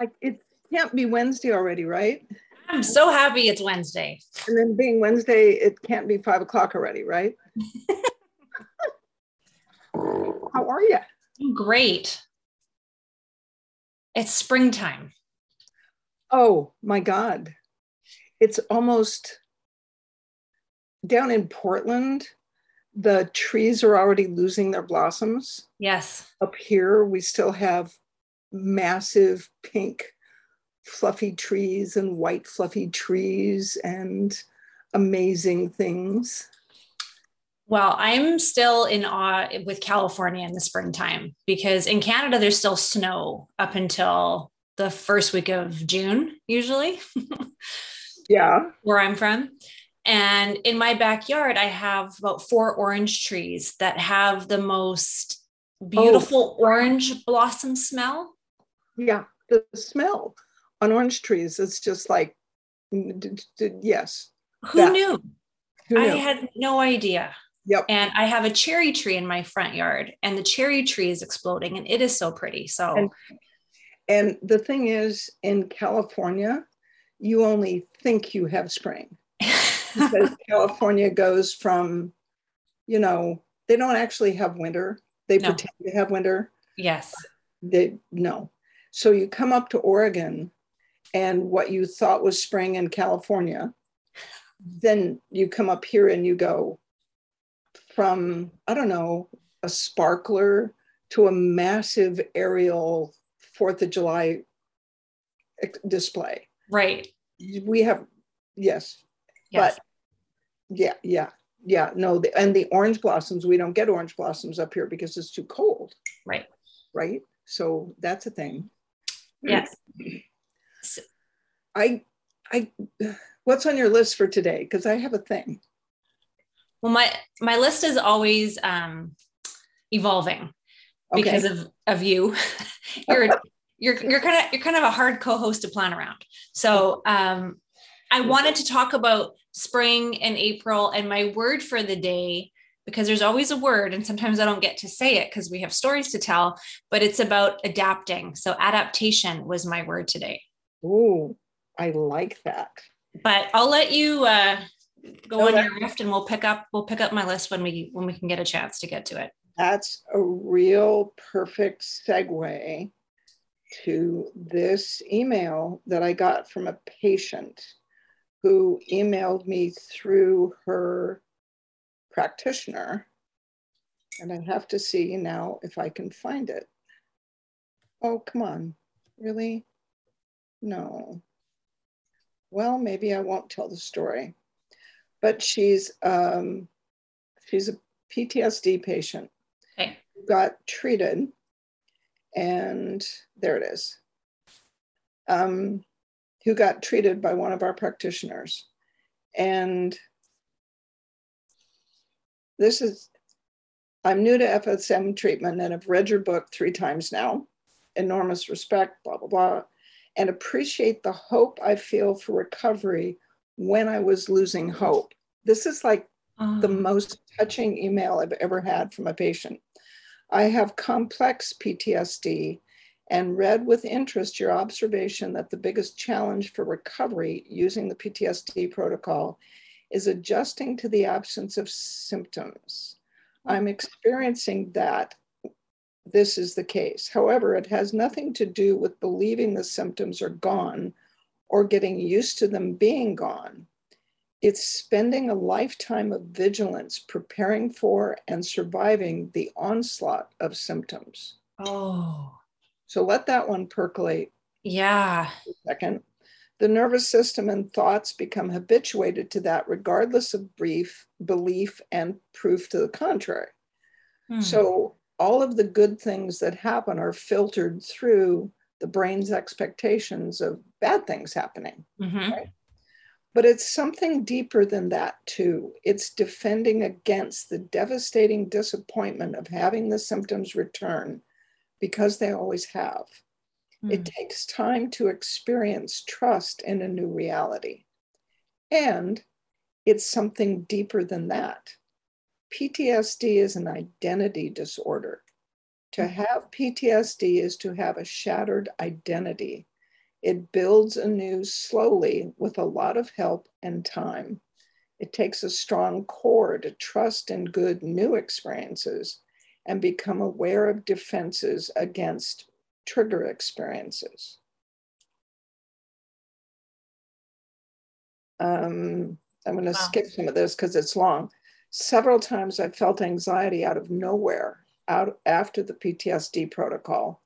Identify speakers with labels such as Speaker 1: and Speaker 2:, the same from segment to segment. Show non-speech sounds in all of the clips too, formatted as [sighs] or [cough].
Speaker 1: I, it can't be Wednesday already, right?
Speaker 2: I'm so happy it's Wednesday.
Speaker 1: And then being Wednesday, it can't be five o'clock already, right? [laughs] How are you?
Speaker 2: Great. It's springtime.
Speaker 1: Oh my God. It's almost down in Portland. The trees are already losing their blossoms.
Speaker 2: Yes.
Speaker 1: Up here, we still have massive pink, fluffy trees and white, fluffy trees and amazing things.
Speaker 2: Well, I'm still in awe with California in the springtime because in Canada, there's still snow up until the first week of June, usually. [laughs]
Speaker 1: yeah.
Speaker 2: Where I'm from. And in my backyard, I have about four orange trees that have the most oh. beautiful oh. orange blossom smell.
Speaker 1: Yeah, the smell on orange trees is just like, yes.
Speaker 2: Who that. knew? Who knew? I had no idea.
Speaker 1: Yep.
Speaker 2: And I have a cherry tree in my front yard, and the cherry tree is exploding, and it is so pretty. So,
Speaker 1: and, and the thing is, in California, you only think you have spring because [laughs] California goes from, you know, they don't actually have winter. They no. pretend to have winter.
Speaker 2: Yes.
Speaker 1: They no. So you come up to Oregon, and what you thought was spring in California, then you come up here and you go, from, I don't know, a sparkler to a massive aerial Fourth of July display.
Speaker 2: Right.
Speaker 1: We have, yes. yes. But yeah, yeah, yeah. No, the, and the orange blossoms, we don't get orange blossoms up here because it's too cold.
Speaker 2: Right.
Speaker 1: Right. So that's a thing.
Speaker 2: Yes.
Speaker 1: I, I, what's on your list for today? Because I have a thing.
Speaker 2: Well, my my list is always um, evolving okay. because of of you. [laughs] you're you're you're kind of you're kind of a hard co-host to plan around. So um, I wanted to talk about spring and April and my word for the day because there's always a word and sometimes I don't get to say it because we have stories to tell, but it's about adapting. So adaptation was my word today.
Speaker 1: Oh, I like that.
Speaker 2: But I'll let you uh, go no, on your list and we'll pick up we'll pick up my list when we when we can get a chance to get to it.
Speaker 1: That's a real perfect segue to this email that I got from a patient who emailed me through her practitioner. And I have to see now if I can find it. Oh, come on. Really? No. Well, maybe I won't tell the story but she's um, she's a PTSD patient.
Speaker 2: Okay.
Speaker 1: Got treated, and there it is. Um, who got treated by one of our practitioners, and this is I'm new to FSM treatment and have read your book three times now. Enormous respect, blah, blah, blah, and appreciate the hope I feel for recovery when I was losing hope. This is like oh. the most touching email I've ever had from a patient. I have complex PTSD and read with interest your observation that the biggest challenge for recovery using the PTSD protocol is adjusting to the absence of symptoms. Hmm. I'm experiencing that this is the case. However, it has nothing to do with believing the symptoms are gone or getting used to them being gone. It's spending a lifetime of vigilance preparing for and surviving the onslaught of symptoms.
Speaker 2: Oh.
Speaker 1: So let that one percolate.
Speaker 2: Yeah.
Speaker 1: second. The nervous system and thoughts become habituated to that regardless of brief belief and proof to the contrary. Hmm. So all of the good things that happen are filtered through the brain's expectations of bad things happening. Mm-hmm. Right? But it's something deeper than that, too. It's defending against the devastating disappointment of having the symptoms return because they always have. Mm. It takes time to experience trust in a new reality. And it's something deeper than that. PTSD is an identity disorder. To hmm. have PTSD is to have a shattered identity It builds anew slowly with a lot of help and time. It takes a strong core to trust in good new experiences and become aware of defenses against trigger experiences. Um, I'm going to wow. skip some of this because it's long. Several times I felt anxiety out of nowhere out after the PTSD protocol.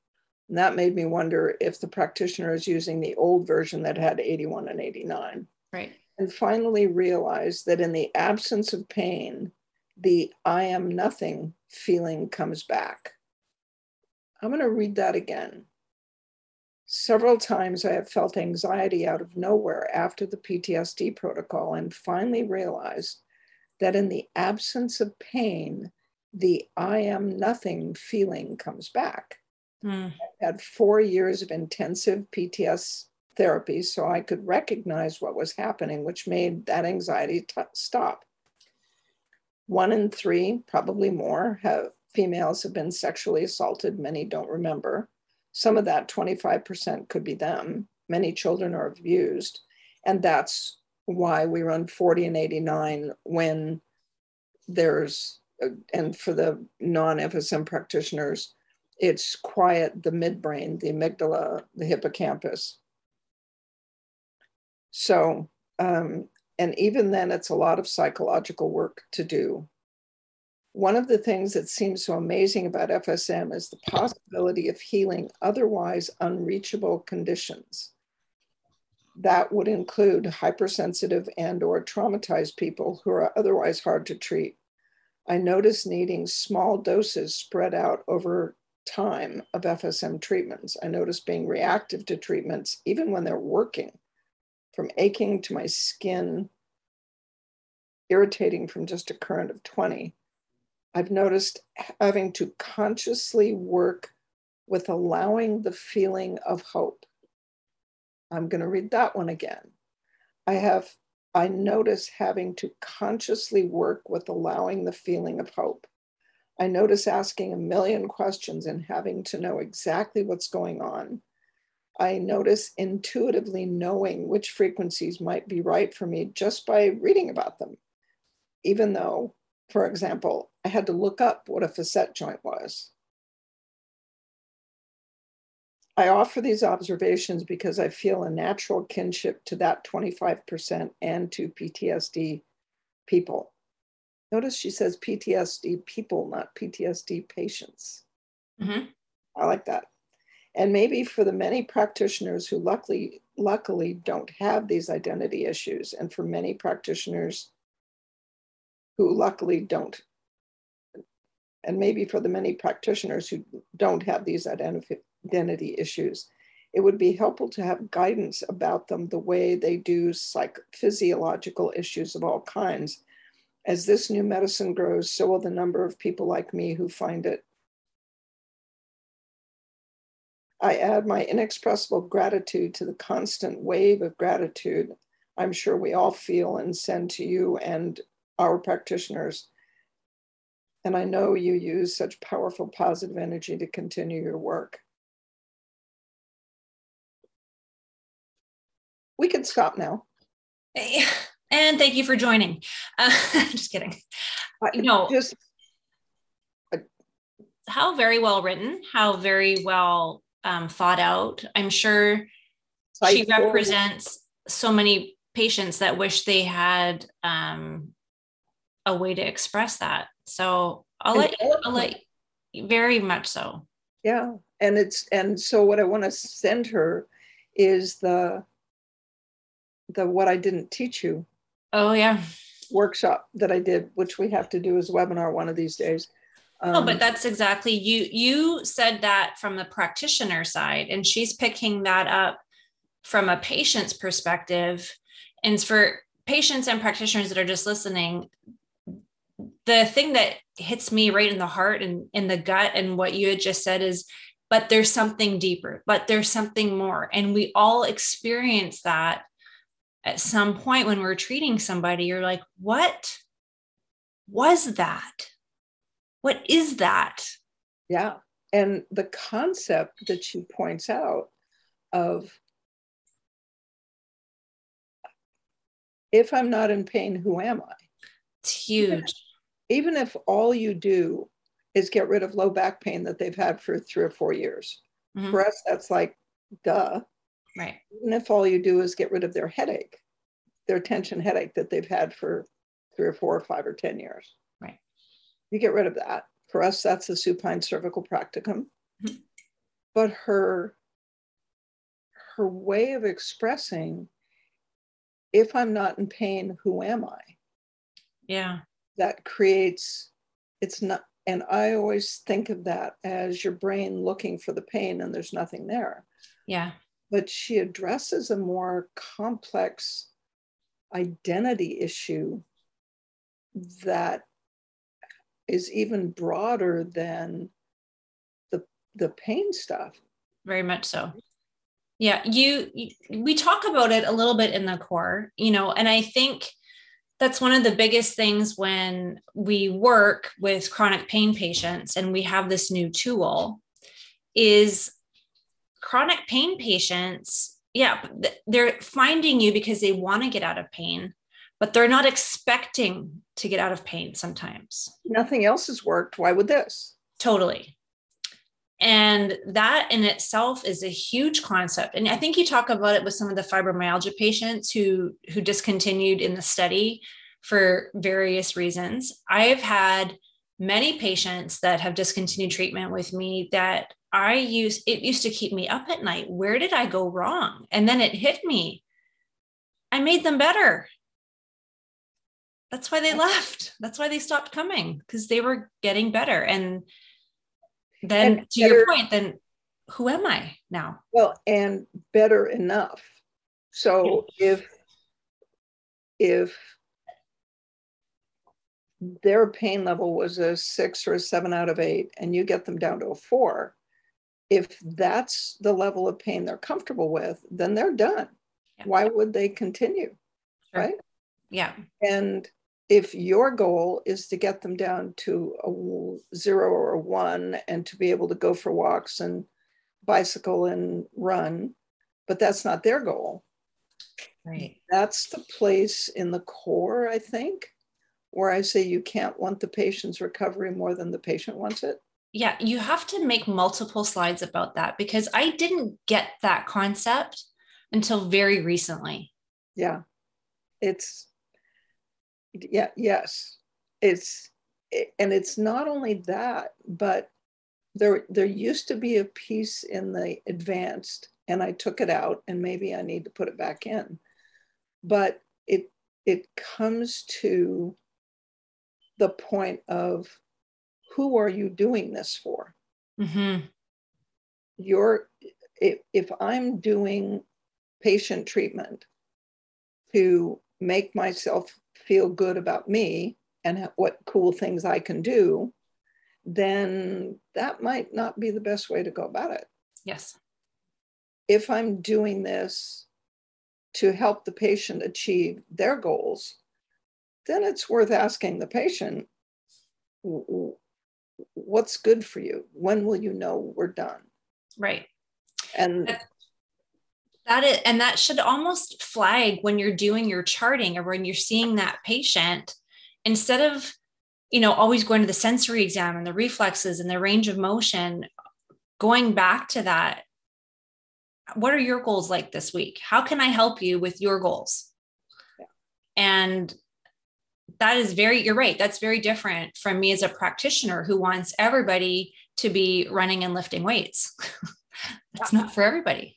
Speaker 1: And that made me wonder if the practitioner is using the old version that had 81 and 89.
Speaker 2: Right.
Speaker 1: And finally realized that in the absence of pain, the I am nothing feeling comes back. I'm going to read that again. Several times I have felt anxiety out of nowhere after the PTSD protocol and finally realized that in the absence of pain, the I am nothing feeling comes back. Mm. I had four years of intensive PTS therapy, so I could recognize what was happening, which made that anxiety t- stop. One in three, probably more, have females have been sexually assaulted. Many don't remember. Some of that 25% could be them. Many children are abused. And that's why we run 40 and 89 when there's, and for the non FSM practitioners, it's quiet the midbrain, the amygdala, the hippocampus. So, um, and even then, it's a lot of psychological work to do one of the things that seems so amazing about FSM is the possibility of healing otherwise unreachable conditions. That would include hypersensitive and or traumatized people who are otherwise hard to treat. I notice needing small doses spread out over time of FSM treatments. I notice being reactive to treatments even when they're working, from aching to my skin irritating from just a current of 20 I've noticed having to consciously work with allowing the feeling of hope. I'm going to read that one again. I have, I notice having to consciously work with allowing the feeling of hope. I notice asking a million questions and having to know exactly what's going on. I notice intuitively knowing which frequencies might be right for me just by reading about them, even though for example, I had to look up what a facet joint was. I offer these observations because I feel a natural kinship to that 25% and to PTSD people. Notice she says PTSD people, not PTSD patients. Mm-hmm. I like that. And maybe for the many practitioners who luckily luckily don't have these identity issues, and for many practitioners who luckily don't. And maybe for the many practitioners who don't have these identity issues, it would be helpful to have guidance about them the way they do psych physiological issues of all kinds. As this new medicine grows, so will the number of people like me who find it. I add my inexpressible gratitude to the constant wave of gratitude I'm sure we all feel and send to you and our practitioners. And I know you use such powerful positive energy to continue your work. We can stop now.
Speaker 2: And thank you for joining. Uh, [laughs] just kidding. You know, just how very well written, how very well um, thought out. I'm sure she represents so many patients that wish they had um, a way to express that. So I'll let you, I'll let you, very much so.
Speaker 1: Yeah. And it's and so what I want to send her is the the what I didn't teach you.
Speaker 2: Oh yeah.
Speaker 1: Workshop that I did, which we have to do as a webinar one of these days.
Speaker 2: Um, oh, but that's exactly you. You said that from the practitioner side, and she's picking that up from a patient's perspective. And for patients and practitioners that are just listening, the thing that hits me right in the heart and in the gut and what you had just said is but there's something deeper but there's something more. And we all experience that at some point when we're treating somebody you're like what was that? What is that?
Speaker 1: Yeah. And the concept that she points out of if i'm not in pain who am i?
Speaker 2: It's huge.
Speaker 1: Even if all you do is get rid of low back pain that they've had for three or four years. Mm-hmm. For us, that's like, duh.
Speaker 2: Right.
Speaker 1: Even if all you do is get rid of their headache, their tension headache that they've had for three or four or five or 10 years.
Speaker 2: Right.
Speaker 1: You get rid of that. For us, that's the supine cervical practicum. Mm-hmm. But her her way of expressing if I'm not in pain, who am I?
Speaker 2: Yeah.
Speaker 1: That creates, it's not, and I always think of that as your brain looking for the pain and there's nothing there.
Speaker 2: Yeah.
Speaker 1: But she addresses a more complex identity issue that is even broader than the the pain stuff
Speaker 2: very much so yeah you, you we talk about it a little bit in the core you know and i think that's one of the biggest things when we work with chronic pain patients and we have this new tool is chronic pain patients yeah they're finding you because they want to get out of pain but they're not expecting to get out of pain sometimes.
Speaker 1: Nothing else has worked. Why would this?
Speaker 2: Totally and that in itself is a huge concept. And I think you talk about it with some of the fibromyalgia patients who who discontinued in the study for various reasons. I've had many patients that have discontinued treatment with me that I use it used to keep me up at night. Where did I go wrong? And then it hit me. I made them better. That's why they left. That's why they stopped coming because they were getting better. And then and to better, your point then who am i now?
Speaker 1: Well and better enough. So if if their pain level was a six or a seven out of eight and you get them down to a four if that's the level of pain they're comfortable with then they're done. Yeah. why would they continue? Sure. right?
Speaker 2: Yeah.
Speaker 1: And if your goal is to get them down to a zero or a one and to be able to go for walks and bicycle and run, but that's not their goal.
Speaker 2: Right.
Speaker 1: That's the place in the core, I think, where I say you can't want the patient's recovery more than the patient wants it.
Speaker 2: Yeah, you have to make multiple slides about that because I didn't get that concept until very recently.
Speaker 1: Yeah. It's yeah yes. It's and it's not only that but there there used to be a piece in the advanced and i took it out and maybe i need to put it back in. But it it comes to the point of who are you doing this for? Mm-hmm. you're if, if i'm doing patient treatment to make myself feel good about me and what cool things I can do, then that might not be the best way to go about it.
Speaker 2: Yes.
Speaker 1: If I'm doing this to help the patient achieve their goals, then it's worth asking the patient, what's good for you? When will you know we're done?
Speaker 2: Right.
Speaker 1: And
Speaker 2: that is, and that should almost flag when you're doing your charting or when you're seeing that patient instead of you know always going to the sensory exam and the reflexes and the range of motion going back to that what are your goals like this week? How can i help you with your goals? Yeah. and that is very you're right that's very different from me as a practitioner who wants everybody to be running and lifting weights. [laughs] That's not for everybody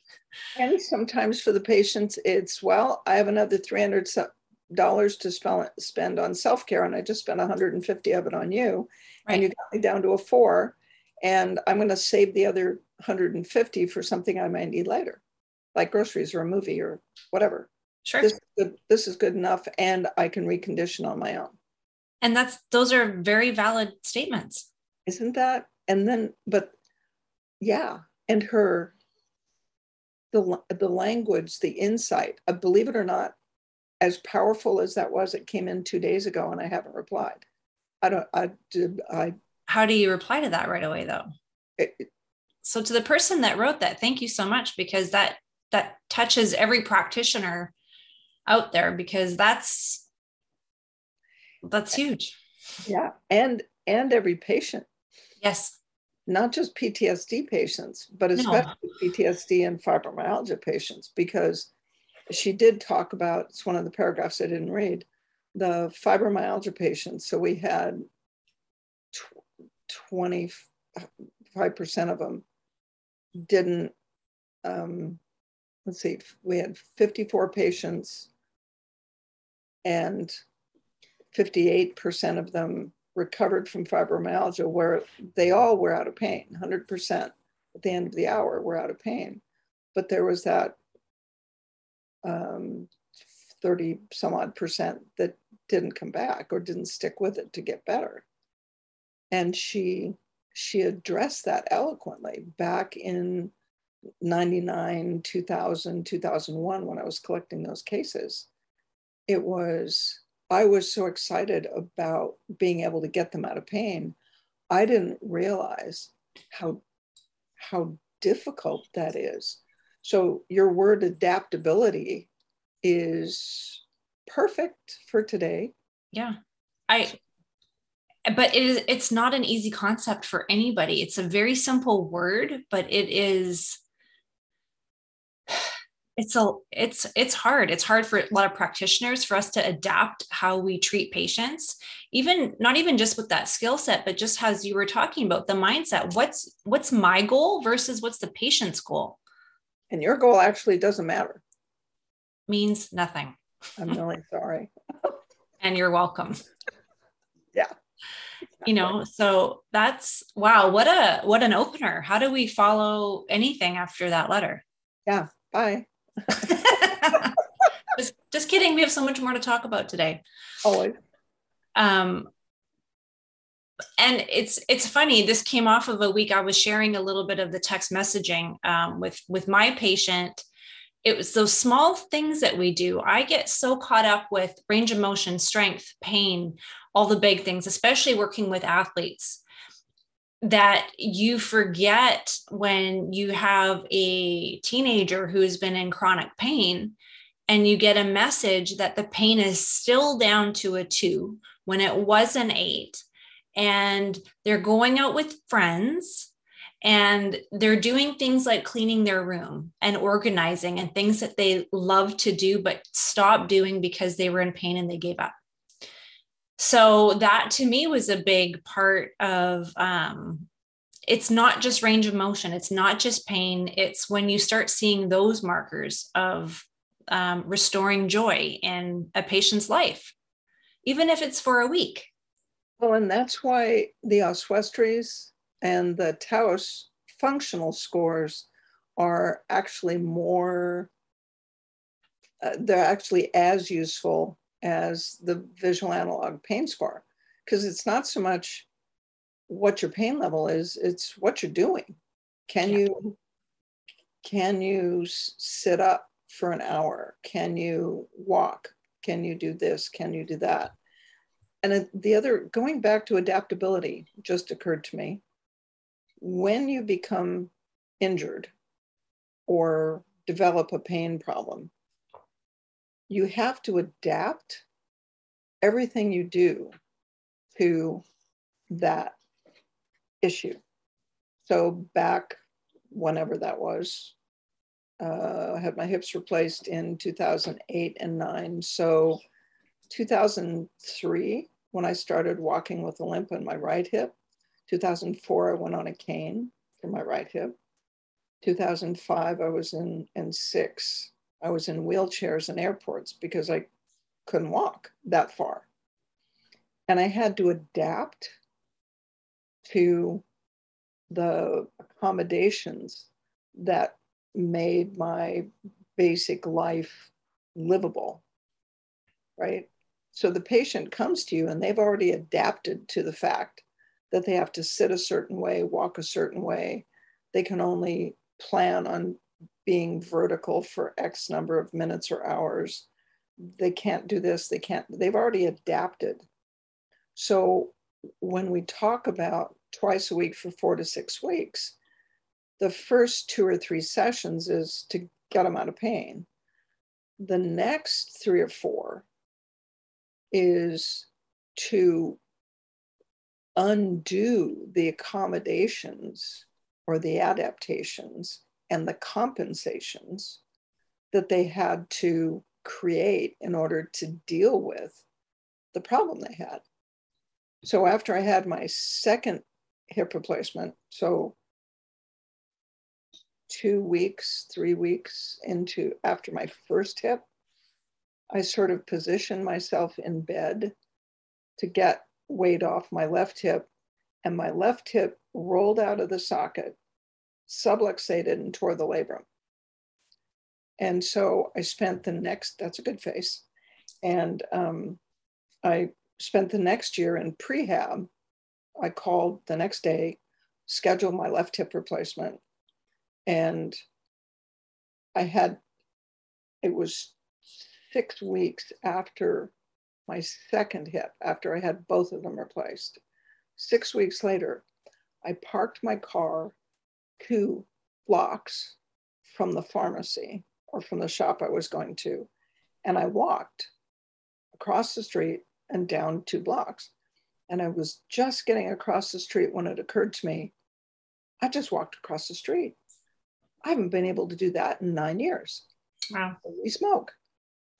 Speaker 1: and sometimes for the patients, it's, well, I have another $300 to spend on self care, and I just spent 150 of it on you. Right. And you got me down to a four, and I'm going to save the other 150 for something I might need later, like groceries or a movie or whatever.
Speaker 2: Sure.
Speaker 1: This is good, this is good enough, and I can recondition on my own.
Speaker 2: And that's those are very valid statements.
Speaker 1: Isn't that? And then, but yeah, and her the, the language, the insight, uh, believe it or not, as powerful as that was, it came in two days ago and I haven't replied. I don't, I did, I.
Speaker 2: How do you reply to that right away though? It, it, so to the person that wrote that, thank you so much because that, that touches every practitioner out there because that's that's huge.
Speaker 1: Yeah, and and every patient.
Speaker 2: Yes.
Speaker 1: Not just PTSD patients, but especially no. PTSD and fibromyalgia patients, because she did talk about it's one of the paragraphs I didn't read the fibromyalgia patients. So we had 25% of them didn't, um, let's see, we had 54 patients and 58% of them recovered from fibromyalgia where they all were out of pain 100% at the end of the hour were out of pain. But there was that um, 30 some odd percent that didn't come back or didn't stick with it to get better. And she she addressed that eloquently back in 99 2000 2001 when i was collecting those cases. It was I was so excited about being able to get them out of pain. I didn't realize how how difficult that is. So your word adaptability is perfect for today.
Speaker 2: Yeah. I but it is it's not an easy concept for anybody. It's a very simple word, but it is it's a it's it's hard. It's hard for a lot of practitioners for us to adapt how we treat patients. Even not even just with that skill set but just as you were talking about the mindset what's what's my goal versus what's the patient's goal?
Speaker 1: And your goal actually doesn't matter.
Speaker 2: Means nothing.
Speaker 1: I'm really [laughs] sorry.
Speaker 2: And you're welcome. [laughs]
Speaker 1: Yeah.
Speaker 2: You know so that's wow what a what an opener. How do we follow anything after that letter?
Speaker 1: Yeah bye [laughs]
Speaker 2: just, just kidding. We have so much more to talk about today.
Speaker 1: Always.
Speaker 2: Um, and it's it's funny. This came off of a week I was sharing a little bit of the text messaging um, with with my patient. It was those small things that we do. I get so caught up with range of motion, strength, pain, all the big things, especially working with athletes that you forget when you have a teenager who's been in chronic pain and you get a message that the pain is still down to a two when it was an eight. And they're going out with friends and they're doing things like cleaning their room and organizing and things that they love to do but stop doing because they were in pain and they gave up so that to me was a big part of um, it's not just range of motion it's not just pain it's when you start seeing those markers of um, restoring joy in a patient's life even if it's for a week.
Speaker 1: Well and that's why the oswestries and the taos functional scores are actually more uh, they're actually as useful as the visual analog pain score because it's not so much what your pain level is it's what you're doing. Can yeah. you can you sit up for an hour? Can you walk? Can you do this? Can you do that? And the other going back to adaptability just occurred to me. When you become injured or develop a pain problem you have to adapt everything you do to that issue. So back whenever that was, uh, I had my hips replaced in 2008 and nine. So 2003, when I started walking with a limp in my right hip, 2004, I went on a cane for my right hip. 2005, I was in, in six, I was in wheelchairs in airports because I couldn't walk that far. And I had to adapt to the accommodations that made my basic life livable, right? So the patient comes to you and they've already adapted to the fact that they have to sit a certain way, walk a certain way. They can only plan on being vertical for X number of minutes or hours. They can't do this, they can't, they've already adapted. So when we talk about twice a week for four to six weeks, the first two or three sessions is to get them out of pain. the next three or four is to undo the accommodations or the adaptations and the compensations that they had to create in order to deal with the problem they had. So after I had my second hip replacement, so two weeks, three weeks into after my first hip, I sort of positioned myself in bed to get weight off my left hip, and my left hip rolled out of the socket, subluxated, and tore the labrum. And so I spent the next, that's a good face. And um, I spent the next year in prehab. I called the next day, scheduled my left hip replacement. And I had, it was six weeks after my second hip, after I had both of them replaced. Six weeks later, I parked my car two blocks from the pharmacy or from the shop I was going to. And I walked across the street and down two blocks. And I was just getting across the street when it occurred to me I just walked across the street. I haven't been able to do that in nine years.
Speaker 2: Wow.
Speaker 1: We smoke,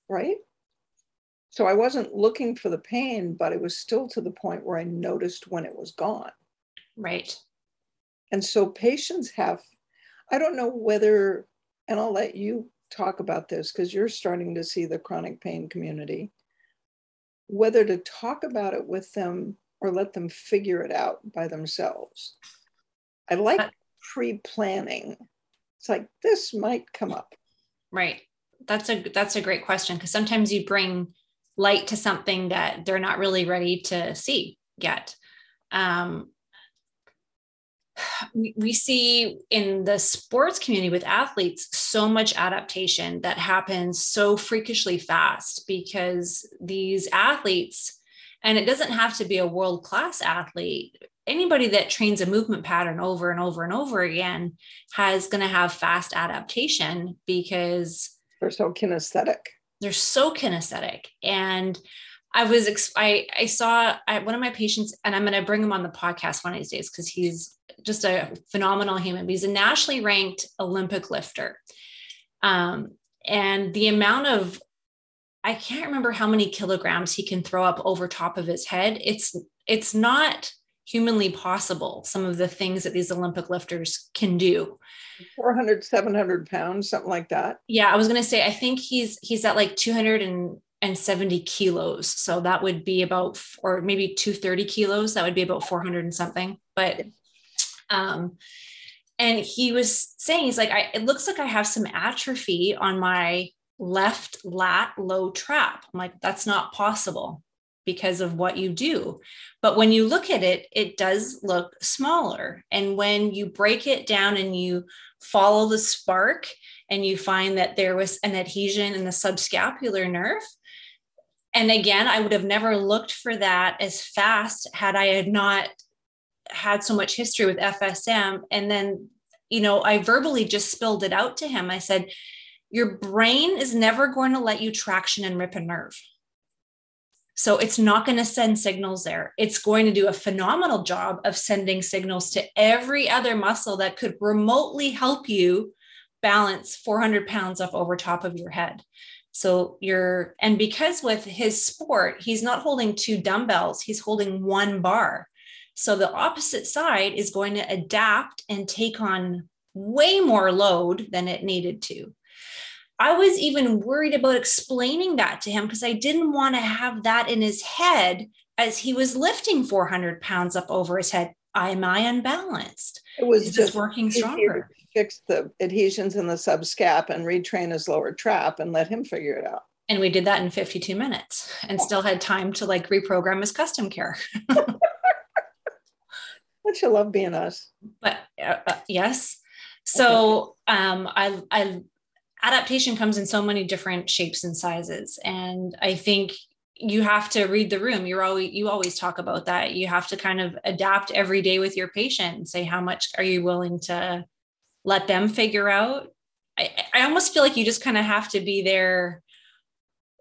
Speaker 1: right? So I wasn't looking for the pain, but it was still to the point where I noticed when it was gone.
Speaker 2: Right.
Speaker 1: And so patients have, I don't know whether, and I'll let you talk about this because you're starting to see the chronic pain community, whether to talk about it with them or let them figure it out by themselves. I like uh, pre planning. It's like this might come up.
Speaker 2: Right. That's a that's a great question because sometimes you bring light to something that they're not really ready to see yet. Um, we, we see in the sports community with athletes so much adaptation that happens so freakishly fast because these athletes and it doesn't have to be a world class athlete anybody that trains a movement pattern over and over and over again has going to have fast adaptation because
Speaker 1: they're so kinesthetic.
Speaker 2: They're so kinesthetic. And I was I I saw I, one of my patients, and I'm going to bring him on the podcast one of these days because he's just a phenomenal human. He's a nationally ranked Olympic lifter, um, and the amount of I can't remember how many kilograms he can throw up over top of his head. It's it's not humanly possible. Some of the things that these Olympic lifters can do.
Speaker 1: 400 700 pounds something like that
Speaker 2: yeah i was going to say i think he's he's at like 200 and and 70 kilos. So that would be about, or maybe 230 kilos. That would be about 400 and something. But, um, and he was saying, he's like, I, it looks like I have some atrophy on my left lat low trap. I'm like, that's not possible because of what you do. But when you look at it, it does look smaller. And when you break it down and you follow the spark and you find that there was an adhesion in the subscapular nerve, and again i would have never looked for that as fast had i had not had so much history with fsm and then you know i verbally just spilled it out to him. I said your brain is never going to let you traction and rip a nerve. So it's not going to send signals there. It's going to do a phenomenal job of sending signals to every other muscle that could remotely help you balance 400 pounds up over top of your head. So you're, and because with his sport, he's not holding two dumbbells, he's holding one bar. So the opposite side is going to adapt and take on way more load than it needed to. I was even worried about explaining that to him because I didn't want to have that in his head as he was lifting 400 pounds up over his head. I am I unbalanced?
Speaker 1: It was just working stronger fix the adhesions in the subscap and retrain his lower trap and let him figure it out.
Speaker 2: And we did that in 52 minutes and still had time to like reprogram his custom care. [laughs]
Speaker 1: Don't you love being us?
Speaker 2: But uh, uh, yes. So um, I, I adaptation comes in so many different shapes and sizes, and I think you have to read the room. You're always you always talk about that. You have to kind of adapt every day with your patient and say how much are you willing to let them figure out. I, I almost feel like you just kind of have to be there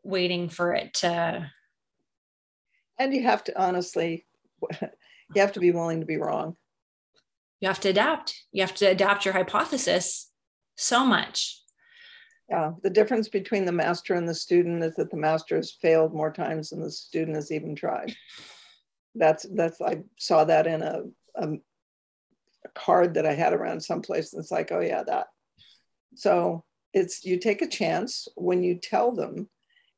Speaker 2: waiting for it to
Speaker 1: and you have to honestly you have to be willing to be wrong.
Speaker 2: You have to adapt. You have to adapt your hypothesis so much.
Speaker 1: Yeah the difference between the master and the student is that the master has failed more times than the student has even tried. That's that's i saw that in a, a, a card that i had around someplace and it's like oh yeah that. So it's you take a chance when you tell them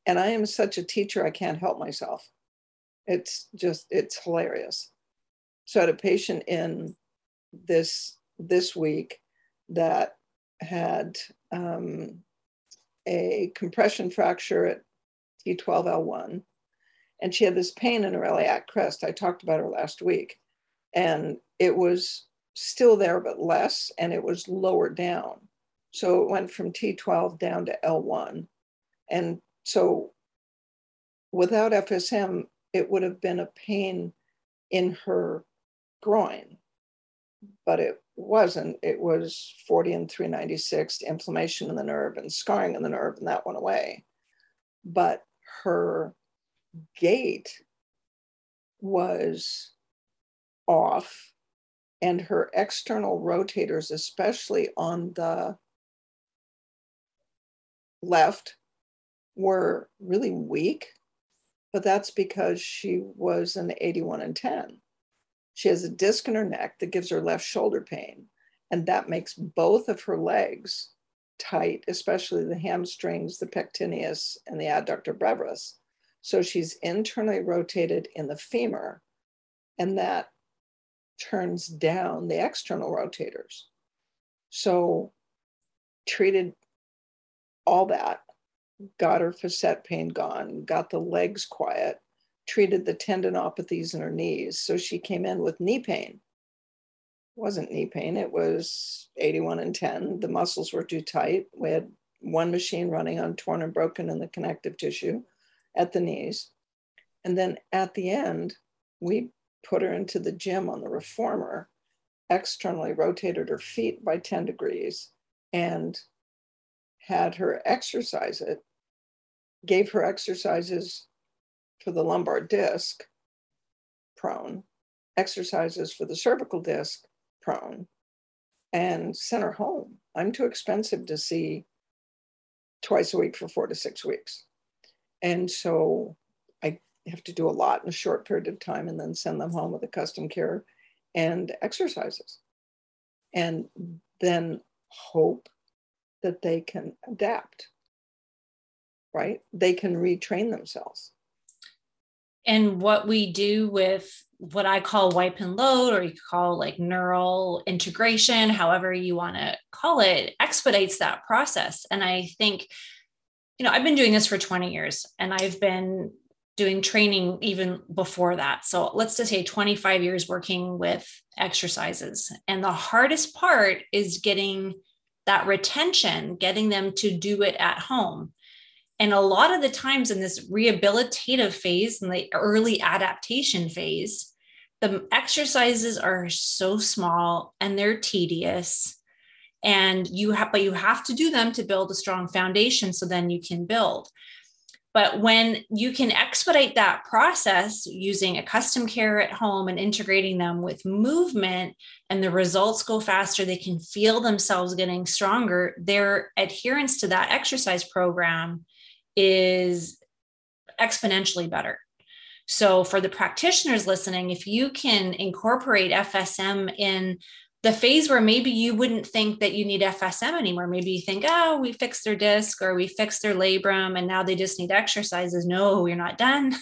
Speaker 1: and i am such a teacher i can't help myself. It's just it's hilarious so i had a patient in this this week that had um, a compression fracture at T12L1, and she had this pain in her iliac crest. I talked about her last week, and it was still there but less, and it was lower down. So it went from T12 down to L1, and so without FSM, it would have been a pain in her groin, but it wasn't. It was 40 and 396, inflammation in the nerve and scarring in the nerve, and that went away. But her gait was off, and her external rotators, especially on the left, were really weak. But that's because she was an 81 and 10. She has a disc in her neck that gives her left shoulder pain, and that makes both of her legs tight, especially the hamstrings, the pectineus, and the adductor brevis. So she's internally rotated in the femur, and that turns down the external rotators. So treated all that, got her facet pain gone, got the legs quiet, treated the tendinopathies in her knees. So she came in with knee pain. It wasn't knee pain, it was 81 and 10. The muscles were too tight. We had one machine running on torn and broken in the connective tissue at the knees. And then at the end, we put her into the gym on the reformer, externally rotated her feet by 10 degrees, and had her exercise it, gave her exercises for the lumbar disc, prone, exercises for the cervical disc, prone, and sent her home. I'm too expensive to see twice a week for four to six weeks. And so I have to do a lot in a short period of time and then send them home with a custom care and exercises. And then hope that they can adapt, right? They can retrain themselves
Speaker 2: and what we do with what I call wipe and load, or you could call like neural integration, however you want to call it, expedites that process. And I think, you know, I've been doing this for 20 years and I've been doing training even before that. So let's just say 25 years working with exercises. And the hardest part is getting that retention, getting them to do it at home. And a lot of the times in this rehabilitative phase, in the early adaptation phase, the exercises are so small and they're tedious. And you have, but you have to do them to build a strong foundation so then you can build. But when you can expedite that process using a custom care at home and integrating them with movement, and the results go faster, they can feel themselves getting stronger, their adherence to that exercise program is exponentially better. So, for the practitioners listening, if you can incorporate FSM in the phase where maybe you wouldn't think that you need FSM anymore, maybe you think, oh, we fixed their disc or we fixed their labrum and now they just need exercises. No, you're not done.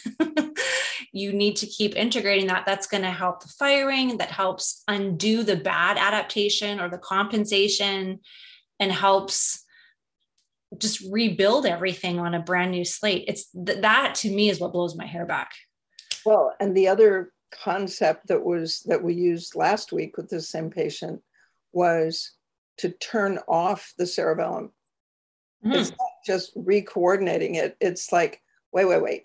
Speaker 2: [laughs] you need to keep integrating that. That's going to help the firing, that helps undo the bad adaptation or the compensation and helps just rebuild everything on a brand new slate. It's th- that to me is what blows my hair back.
Speaker 1: Well, and the other concept that was that we used last week with the same patient was to turn off the cerebellum. Mm. It's not just re-coordinating it. It's like, wait, wait, wait.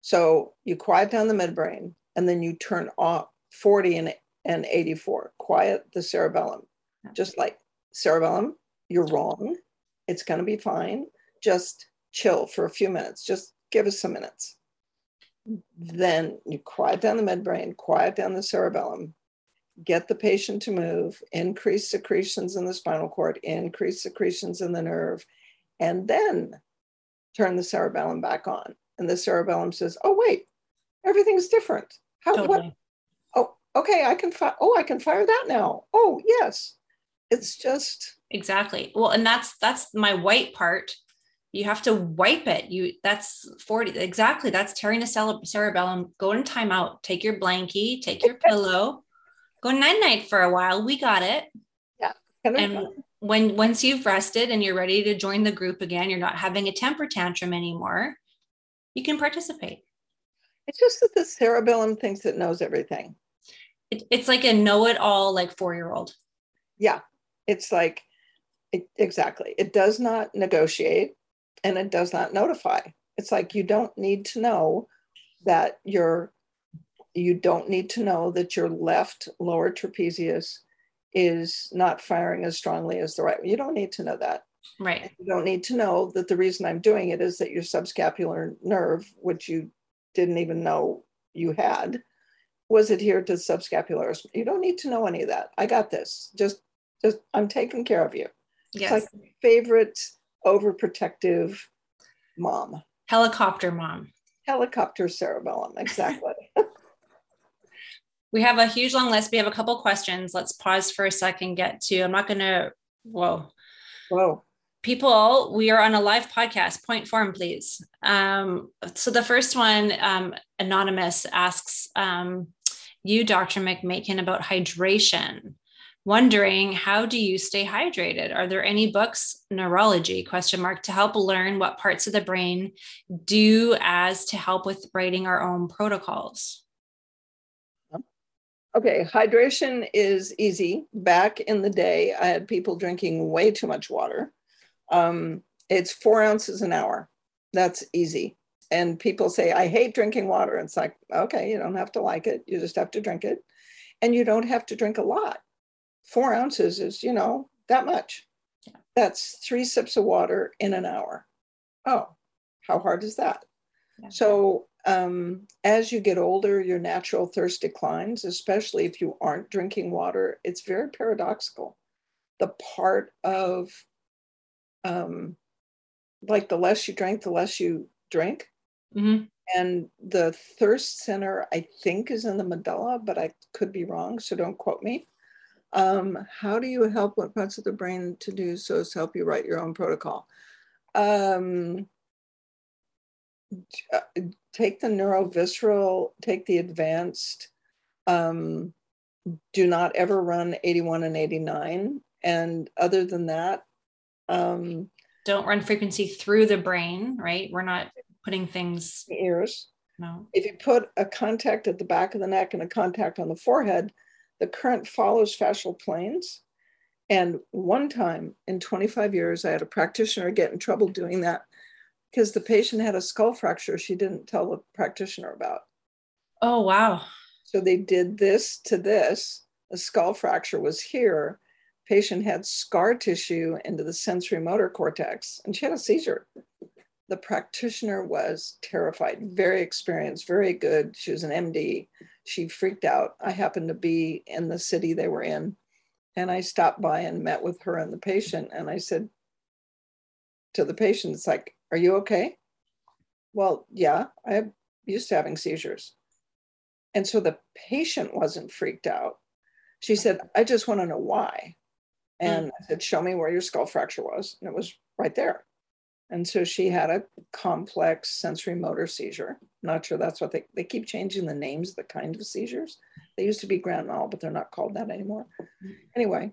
Speaker 1: So you quiet down the midbrain and then you turn off 40 and, and 84. Quiet the cerebellum. Just like cerebellum, you're wrong it's going to be fine. Just chill for a few minutes. Just give us some minutes. Then you quiet down the midbrain, quiet down the cerebellum, get the patient to move, increase secretions in the spinal cord, increase secretions in the nerve, and then turn the cerebellum back on. And the cerebellum says, "Oh wait, everything's different. How totally. what? Oh, okay, I can fire. Oh, I can fire that now. Oh, yes. It's just
Speaker 2: exactly. Well, and that's that's my white part. You have to wipe it. You that's 40 exactly. That's tearing the cerebellum. Go in timeout. Take your blankie, take your pillow, go night night for a while. We got it.
Speaker 1: Yeah.
Speaker 2: And when once you've rested and you're ready to join the group again, you're not having a temper tantrum anymore. You can participate.
Speaker 1: It's just that the cerebellum thinks it knows everything.
Speaker 2: It, it's like a know-it-all, like four-year-old.
Speaker 1: Yeah, it's like it, exactly. It does not negotiate, and it does not notify. It's like you don't need to know that you're you don't need to know that your left lower trapezius is not firing as strongly as the right. You don't need to know that.
Speaker 2: Right.
Speaker 1: You don't need to know that the reason I'm doing it is that your subscapular nerve, which you didn't even know you had, was adhered to the subscapularis. You don't need to know any of that. I got this. Just, just I'm taking care of you.
Speaker 2: Yes. It's
Speaker 1: like favorite overprotective mom.
Speaker 2: Helicopter mom.
Speaker 1: Helicopter cerebellum. Exactly. [laughs] [laughs]
Speaker 2: we have a huge long list. We have a couple questions. Let's pause for a second, get to, I'm not going to, whoa.
Speaker 1: Whoa.
Speaker 2: People, we are on a live podcast. Point form, please. Um, so the first one, um, Anonymous asks um, you, Dr. McMakin, about hydration. Wondering how do you stay hydrated? Are there any books, neurology question mark, to help learn what parts of the brain do as to help with writing our own protocols?
Speaker 1: Okay, hydration is easy. Back in the day, I had people drinking way too much water. Um, it's four ounces an hour. That's easy. And people say, I hate drinking water. It's like, okay, you don't have to like it. You just have to drink it. And you don't have to drink a lot. Four ounces is, you know, that much. That's three sips of water in an hour. Oh, how hard is that? Yeah. So um, as you get older, your natural thirst declines, especially if you aren't drinking water. It's very paradoxical. The part of, um, like, the less you drink, the less you drink.
Speaker 2: Mm-hmm.
Speaker 1: And the thirst center, I think, is in the medulla, but I could be wrong, so don't quote me. Um, how do you help what parts of the brain to do so as to help you write your own protocol? Um, uh, take the neurovisceral, take the advanced. Um, do not ever run 81 and 89. And other than that, um,
Speaker 2: don't run frequency through the brain, right? We're not putting things
Speaker 1: ears.
Speaker 2: No.
Speaker 1: If you put a contact at the back of the neck and a contact on the forehead, the current follows fascial planes. And one time in 25 years, I had a practitioner get in trouble doing that because the patient had a skull fracture she didn't tell the practitioner about.
Speaker 2: Oh, wow.
Speaker 1: So they did this to this. The skull fracture was here. Patient had scar tissue into the sensory motor cortex, and she had a seizure. The practitioner was terrified, very experienced, very good. She was an MD. She freaked out. I happened to be in the city they were in, and I stopped by and met with her and the patient. And I said to the patient, It's like, are you okay? Well, yeah, I'm used to having seizures. And so the patient wasn't freaked out. She said, I just want to know why. And mm. I said, Show me where your skull fracture was. And it was right there. And so she had a complex sensory motor seizure. Not sure that's what they, they keep changing the names, the kind of seizures. They used to be grand mal, but they're not called that anymore. Anyway,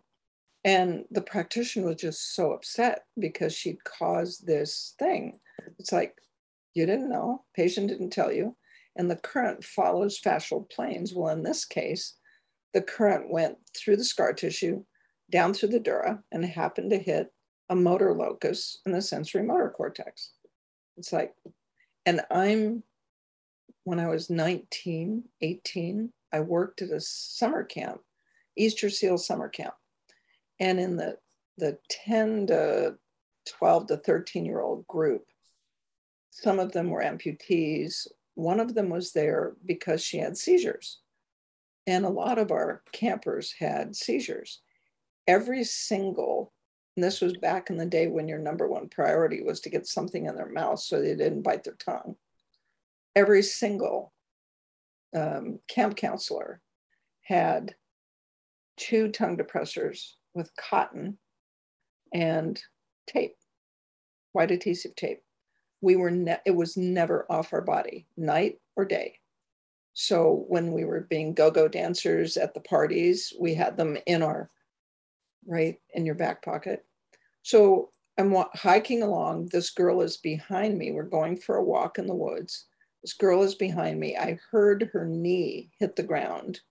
Speaker 1: and the practitioner was just so upset because she'd caused this thing. It's like, you didn't know, patient didn't tell you. And the current follows fascial planes. Well, in this case, the current went through the scar tissue, down through the dura, and happened to hit a motor locus in the sensory motor cortex. It's like, and I'm, when I was 19, 18, I worked at a summer camp, Easter Seal summer camp. And in the, the 10 to 12 to 13 year old group, some of them were amputees. One of them was there because she had seizures. And a lot of our campers had seizures. Every single, and this was back in the day when your number one priority was to get something in their mouth so they didn't bite their tongue. Every single um, camp counselor had two tongue depressors with cotton and tape, white adhesive tape. We were, ne- it was never off our body, night or day. So when we were being go-go dancers at the parties, we had them in our, right in your back pocket. So I'm hiking along. This girl is behind me. We're going for a walk in the woods. This girl is behind me. I heard her knee hit the ground.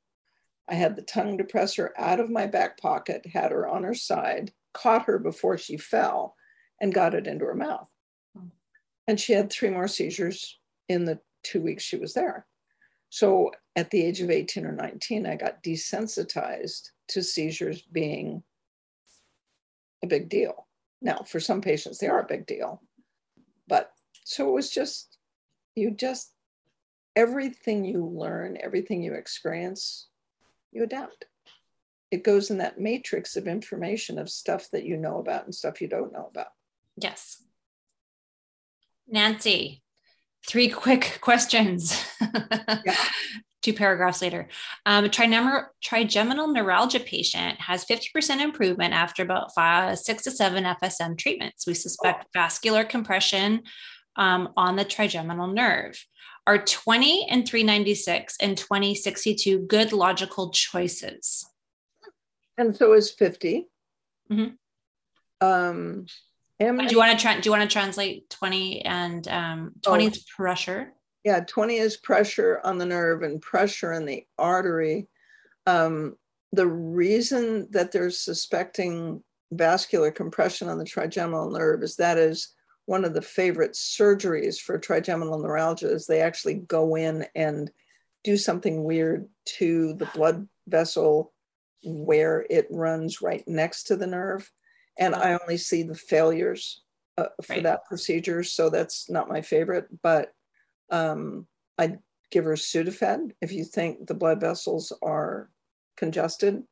Speaker 1: I had the tongue depressor out of my back pocket, had her on her side, caught her before she fell, and got it into her mouth. Hmm. And she had three more seizures in the two weeks she was there. So at the age of 18 or 19, I got desensitized to seizures being a big deal. Now, for some patients, they are a big deal. But so it was just, you just, everything you learn, everything you experience, you adapt. It goes in that matrix of information of stuff that you know about and stuff you don't know about.
Speaker 2: Yes. Nancy, three quick [laughs] questions. Yeah. Two paragraphs later. Um, a trigeminal neuralgia patient has 50% improvement after about five, six to seven FSM treatments. We suspect oh. vascular compression um, on the trigeminal nerve. Are 20 and 396 and 2062 good logical choices?
Speaker 1: And so is 50. Mm-hmm. Um,
Speaker 2: do you want to tra- do you want to translate 20 and um, 20 oh, pressure?
Speaker 1: Yeah, 20 is pressure on the nerve and pressure in the artery. Um, the reason that they're suspecting vascular compression on the trigeminal nerve is that is one of the favorite surgeries for trigeminal neuralgia is they actually go in and do something weird to the blood vessel where it runs right next to the nerve and I only see the failures uh, for right. that procedure, so that's not my favorite. But um, I'd give her Sudafed if you think the blood vessels are congested.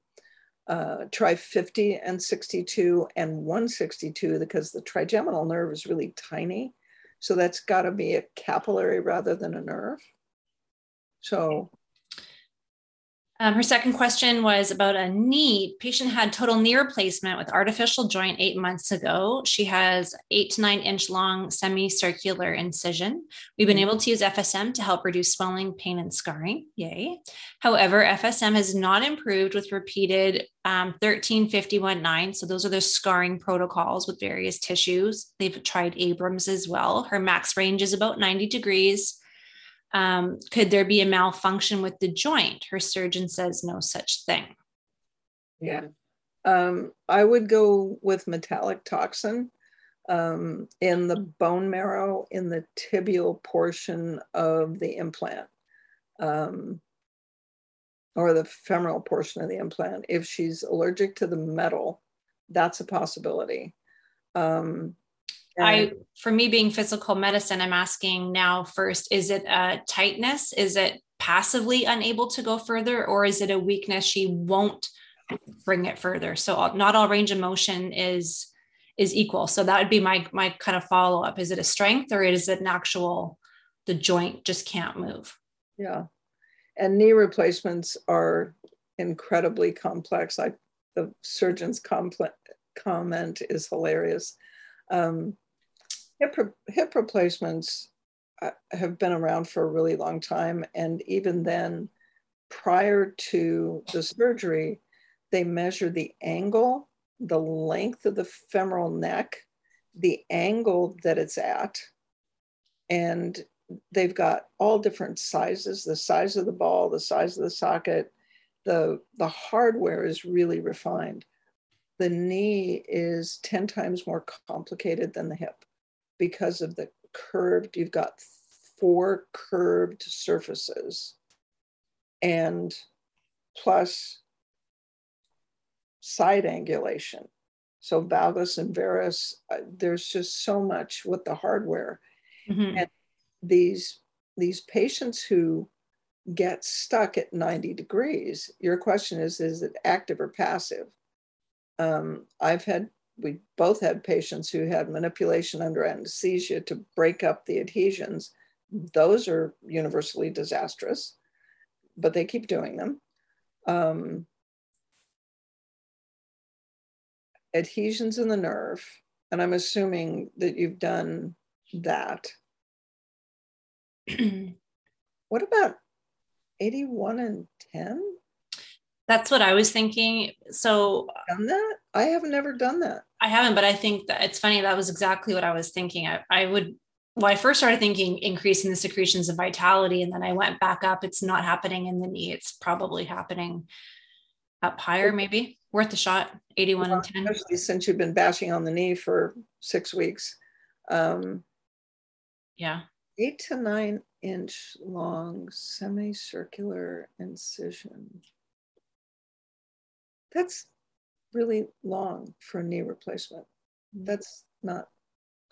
Speaker 1: Uh, try 50 and 62 and 162 because the trigeminal nerve is really tiny. So that's got to be a capillary rather than a nerve. So
Speaker 2: um, her second question was about a knee. Patient had total knee replacement with artificial joint eight months ago. She has eight to nine inch long semicircular incision. We've been mm-hmm. able to use FSM to help reduce swelling, pain, and scarring. Yay. However, FSM has not improved with repeated um, 13, 51, 9. So those are the scarring protocols with various tissues. They've tried Abrams as well. Her max range is about 90 degrees. Um, could there be a malfunction with the joint? Her surgeon says no such thing.
Speaker 1: Yeah. Um, I would go with metallic toxin um, in the bone marrow in the tibial portion of the implant um, or the femoral portion of the implant. If she's allergic to the metal, that's a possibility. Um,
Speaker 2: I, for me being physical medicine, I'm asking now first, is it a tightness? Is it passively unable to go further? Or is it a weakness? She won't bring it further. So not all range of motion is, is equal. So that would be my, my kind of follow up. Is it a strength or is it an actual, the joint just can't move?
Speaker 1: Yeah. And knee replacements are incredibly complex. I, the surgeon's complex comment is hilarious. Um, hip, hip replacements uh, have been around for a really long time. And even then, prior to the surgery, they measure the angle, the length of the femoral neck, the angle that it's at, and they've got all different sizes the size of the ball, the size of the socket. The, the hardware is really refined. The knee is 10 times more complicated than the hip because of the curved, you've got four curved surfaces and plus side angulation. So valgus and varus, uh, there's just so much with the hardware. Mm-hmm. And these these patients who get stuck at 90 degrees, your question is, is it active or passive? Um, I've had, we both had patients who had manipulation under anesthesia to break up the adhesions. Those are universally disastrous, but they keep doing them. Um, adhesions in the nerve, and I'm assuming that you've done that. [clears throat] what about 81 and 10?
Speaker 2: That's what I was thinking. So
Speaker 1: done that? I have never done that.
Speaker 2: I haven't, but I think that it's funny. That was exactly what I was thinking. I, I would well, I first started thinking increasing the secretions of vitality, and then I went back up. It's not happening in the knee. It's probably happening up higher, maybe worth a shot. 81 well, and 10.
Speaker 1: Especially since you've been bashing on the knee for six weeks. Um,
Speaker 2: yeah.
Speaker 1: Eight to nine inch long semicircular incision. That's really long for a knee replacement. Mm-hmm. That's not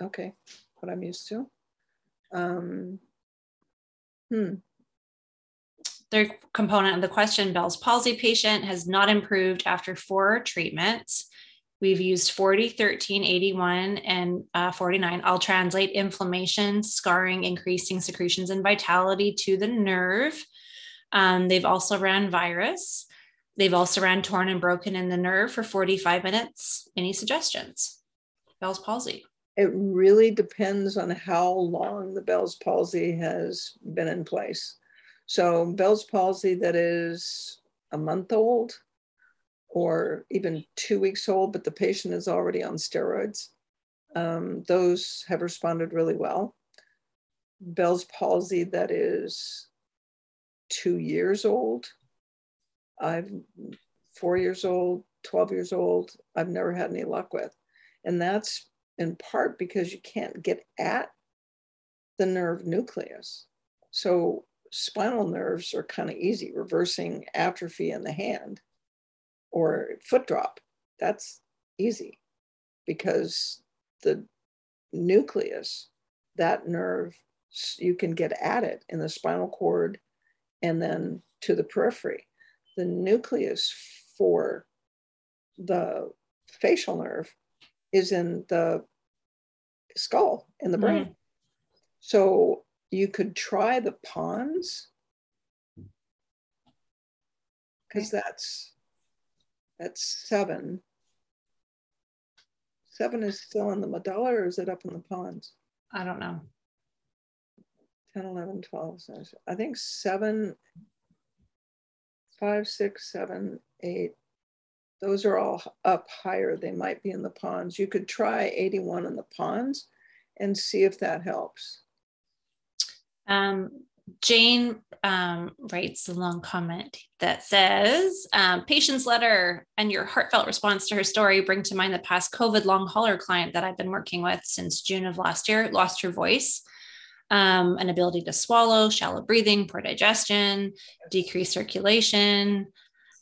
Speaker 1: okay, what I'm used to. Um,
Speaker 2: hmm. Third component of the question Bell's palsy patient has not improved after four treatments. We've used 40, 13, 81, and uh, 49. I'll translate inflammation, scarring, increasing secretions and vitality to the nerve. Um, they've also ran virus. They've also ran torn and broken in the nerve for 45 minutes. Any suggestions? Bell's palsy.
Speaker 1: It really depends on how long the Bell's palsy has been in place. So, Bell's palsy that is a month old or even two weeks old, but the patient is already on steroids, um, those have responded really well. Bell's palsy that is two years old I've four years old, 12 years old, I've never had any luck with. And that's in part because you can't get at the nerve nucleus. So spinal nerves are kind of easy, reversing atrophy in the hand or foot drop. That's easy because the nucleus, that nerve, you can get at it in the spinal cord and then to the periphery the nucleus for the facial nerve is in the skull in the brain. Mm. So you could try the pons because that's that's seven. Seven is still in the medulla or is it up in the pons?
Speaker 2: I don't know.
Speaker 1: 10, 11, 12. I think seven five, six, seven, eight. Those are all up higher. They might be in the pons. You could try 81 in the pons and see if that helps.
Speaker 2: Um, Jane um, writes a long comment that says, um, patient's letter and your heartfelt response to her story bring to mind the past COVID long hauler client that I've been working with since June of last year, lost her voice um, an ability to swallow, shallow breathing, poor digestion, decreased circulation.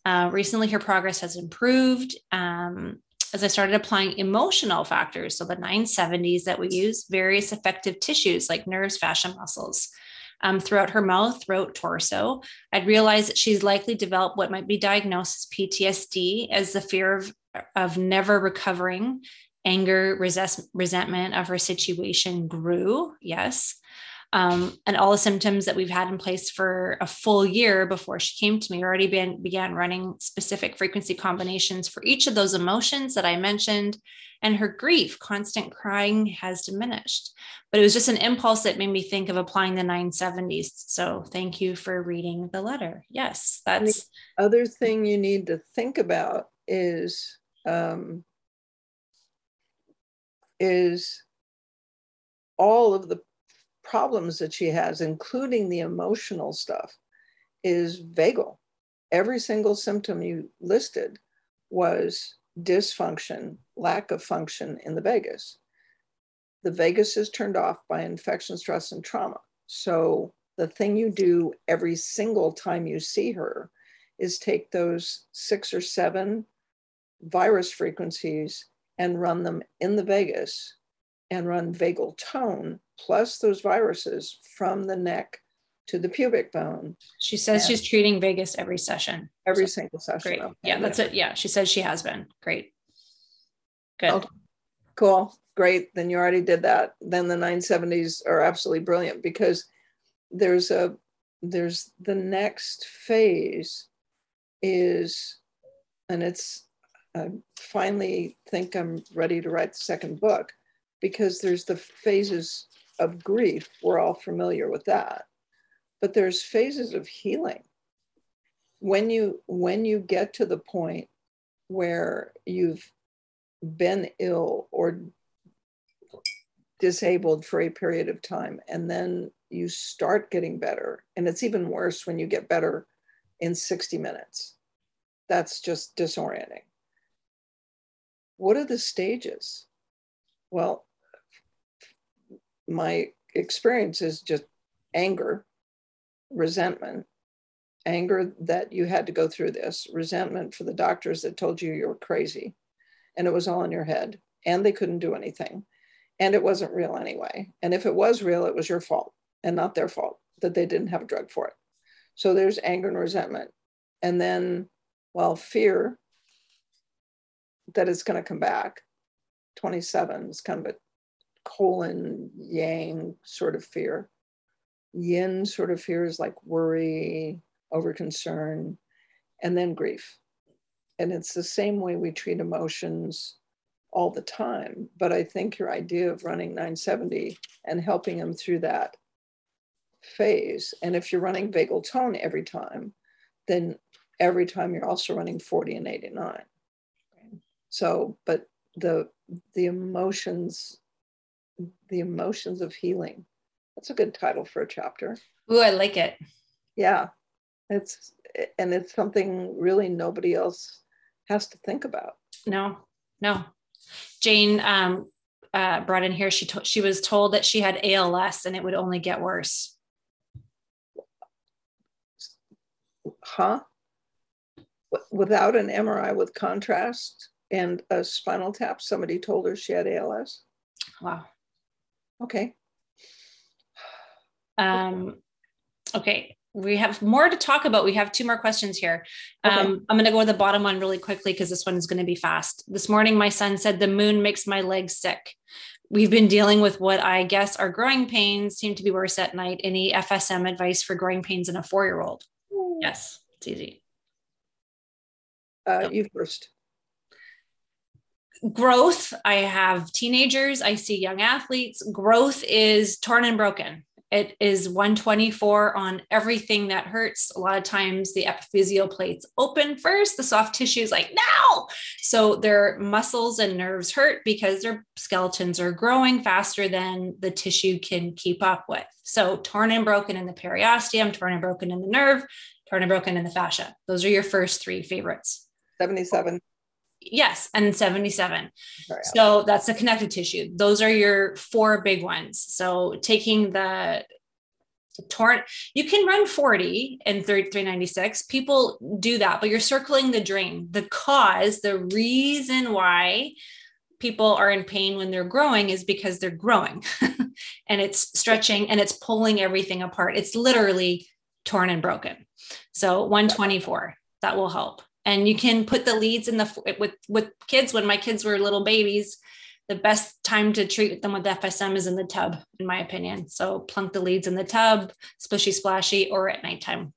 Speaker 2: Uh, recently, her progress has improved um, as I started applying emotional factors. So, the 970s that we use, various effective tissues like nerves, fascia, muscles. Um, throughout her mouth, throat, torso, I'd realized that she's likely developed what might be diagnosed as PTSD as the fear of, of never recovering anger, resentment of her situation grew. Yes um, and all the symptoms that we've had in place for a full year before she came to me already been, began running specific frequency combinations for each of those emotions that I mentioned. And her grief, constant crying, has diminished. But it was just an impulse that made me think of applying the 970s. So thank you for reading the letter. Yes, that's.
Speaker 1: The other thing you need to think about is um, is all of the problems that she has, including the emotional stuff, is vagal. Every single symptom you listed was dysfunction, lack of function in the vagus. The vagus is turned off by infection, stress, and trauma. So the thing you do every single time you see her is take those six or seven virus frequencies and run them in the vagus and run vagal tone plus those viruses from the neck to the pubic bone.
Speaker 2: She says she's treating vagus every session.
Speaker 1: Every so, single session.
Speaker 2: Great. Yeah, that's it. Yeah, she says she has been. Great. Good. Okay.
Speaker 1: Cool. Great. Then you already did that. Then the 970s are absolutely brilliant because there's a there's the next phase is and it's I finally think I'm ready to write the second book because there's the phases of grief. We're all familiar with that. But there's phases of healing. When you when you get to the point where you've been ill or disabled for a period of time and then you start getting better and it's even worse when you get better in 60 minutes. That's just disorienting. What are the stages? Well my experience is just anger resentment, anger that you had to go through this, resentment for the doctors that told you you were crazy and it was all in your head and they couldn't do anything and it wasn't real anyway. And if it was real, it was your fault and not their fault that they didn't have a drug for it. So there's anger and resentment. And then, well, fear that it's going to come back. 27 is kind of a colon yang sort of fear. Yin sort of fears like worry, over concern, and then grief. And it's the same way we treat emotions all the time. But I think your idea of running 970 and helping them through that phase, and if you're running vagal tone every time, then every time you're also running 40 and 89. So, but the the emotions, the emotions of healing that's a good title for a chapter.
Speaker 2: Ooh, I like it.
Speaker 1: Yeah. It's and it's something really nobody else has to think about.
Speaker 2: No, no. Jane um, uh, brought in here. She to- she was told that she had ALS and it would only get worse.
Speaker 1: Huh? Without an MRI with contrast and a spinal tap, somebody told her she had ALS.
Speaker 2: Wow.
Speaker 1: Okay.
Speaker 2: Um, okay, we have more to talk about. We have two more questions here. Okay. Um, I'm going to go with the bottom one really quickly because this one is going to be fast. This morning, my son said, The moon makes my legs sick. We've been dealing with what I guess are growing pains, seem to be worse at night. Any FSM advice for growing pains in a four year old? Yes, it's easy.
Speaker 1: Uh, you first
Speaker 2: growth i have teenagers i see young athletes growth is torn and broken it is 124 on everything that hurts. A lot of times the epiphyseal plates open first. The soft tissue is like, no. So their muscles and nerves hurt because their skeletons are growing faster than the tissue can keep up with. So torn and broken in the periosteum, torn and broken in the nerve, torn and broken in the fascia. Those are your first three favorites.
Speaker 1: 77.
Speaker 2: Yes, and 77. So that's the connective tissue. Those are your four big ones. So taking the torn, you can run 40 and 396. People do that, but you're circling the drain. The cause, the reason why people are in pain when they're growing is because they're growing [laughs] and it's stretching and it's pulling everything apart. It's literally torn and broken. So 124, that will help and you can put the leads in the with with kids when my kids were little babies the best time to treat them with fsm is in the tub in my opinion. So plunk the leads in the tub splishy splashy or at nighttime.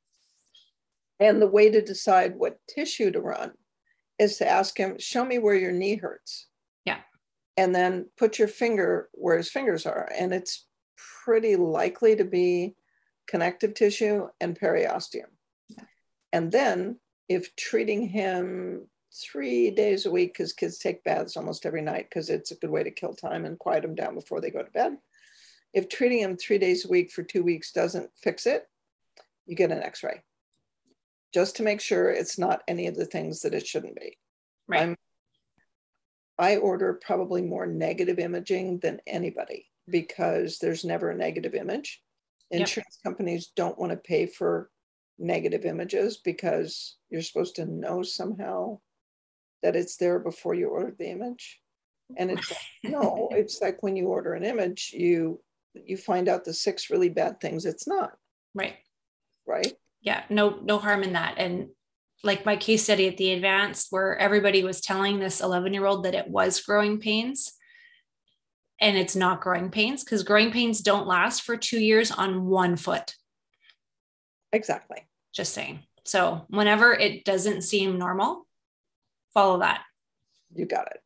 Speaker 1: And the way to decide what tissue to run is to ask him show me where your knee hurts.
Speaker 2: Yeah.
Speaker 1: And then put your finger where his fingers are. And it's pretty likely to be connective tissue and periosteum. Yeah. and then if treating him three days a week, because kids take baths almost every night because it's a good way to kill time and quiet them down before they go to bed. If treating him three days a week for two weeks doesn't fix it, you get an x ray just to make sure it's not any of the things that it shouldn't be.
Speaker 2: Right. I'm,
Speaker 1: I order probably more negative imaging than anybody because there's never a negative image. Insurance yep. companies don't want to pay for negative images because you're supposed to know somehow that it's there before you order the image. And it's like, no, [laughs] it's like when you order an image, you you find out the six really bad things, it's not.
Speaker 2: Right.
Speaker 1: Right.
Speaker 2: Yeah. No, no harm in that. And like my case study at the advanced, where everybody was telling this 11 year old that it was growing pains and it's not growing pains because growing pains don't last for two years on one foot.
Speaker 1: Exactly.
Speaker 2: Just saying. So whenever it doesn't seem normal, follow that.
Speaker 1: You got it.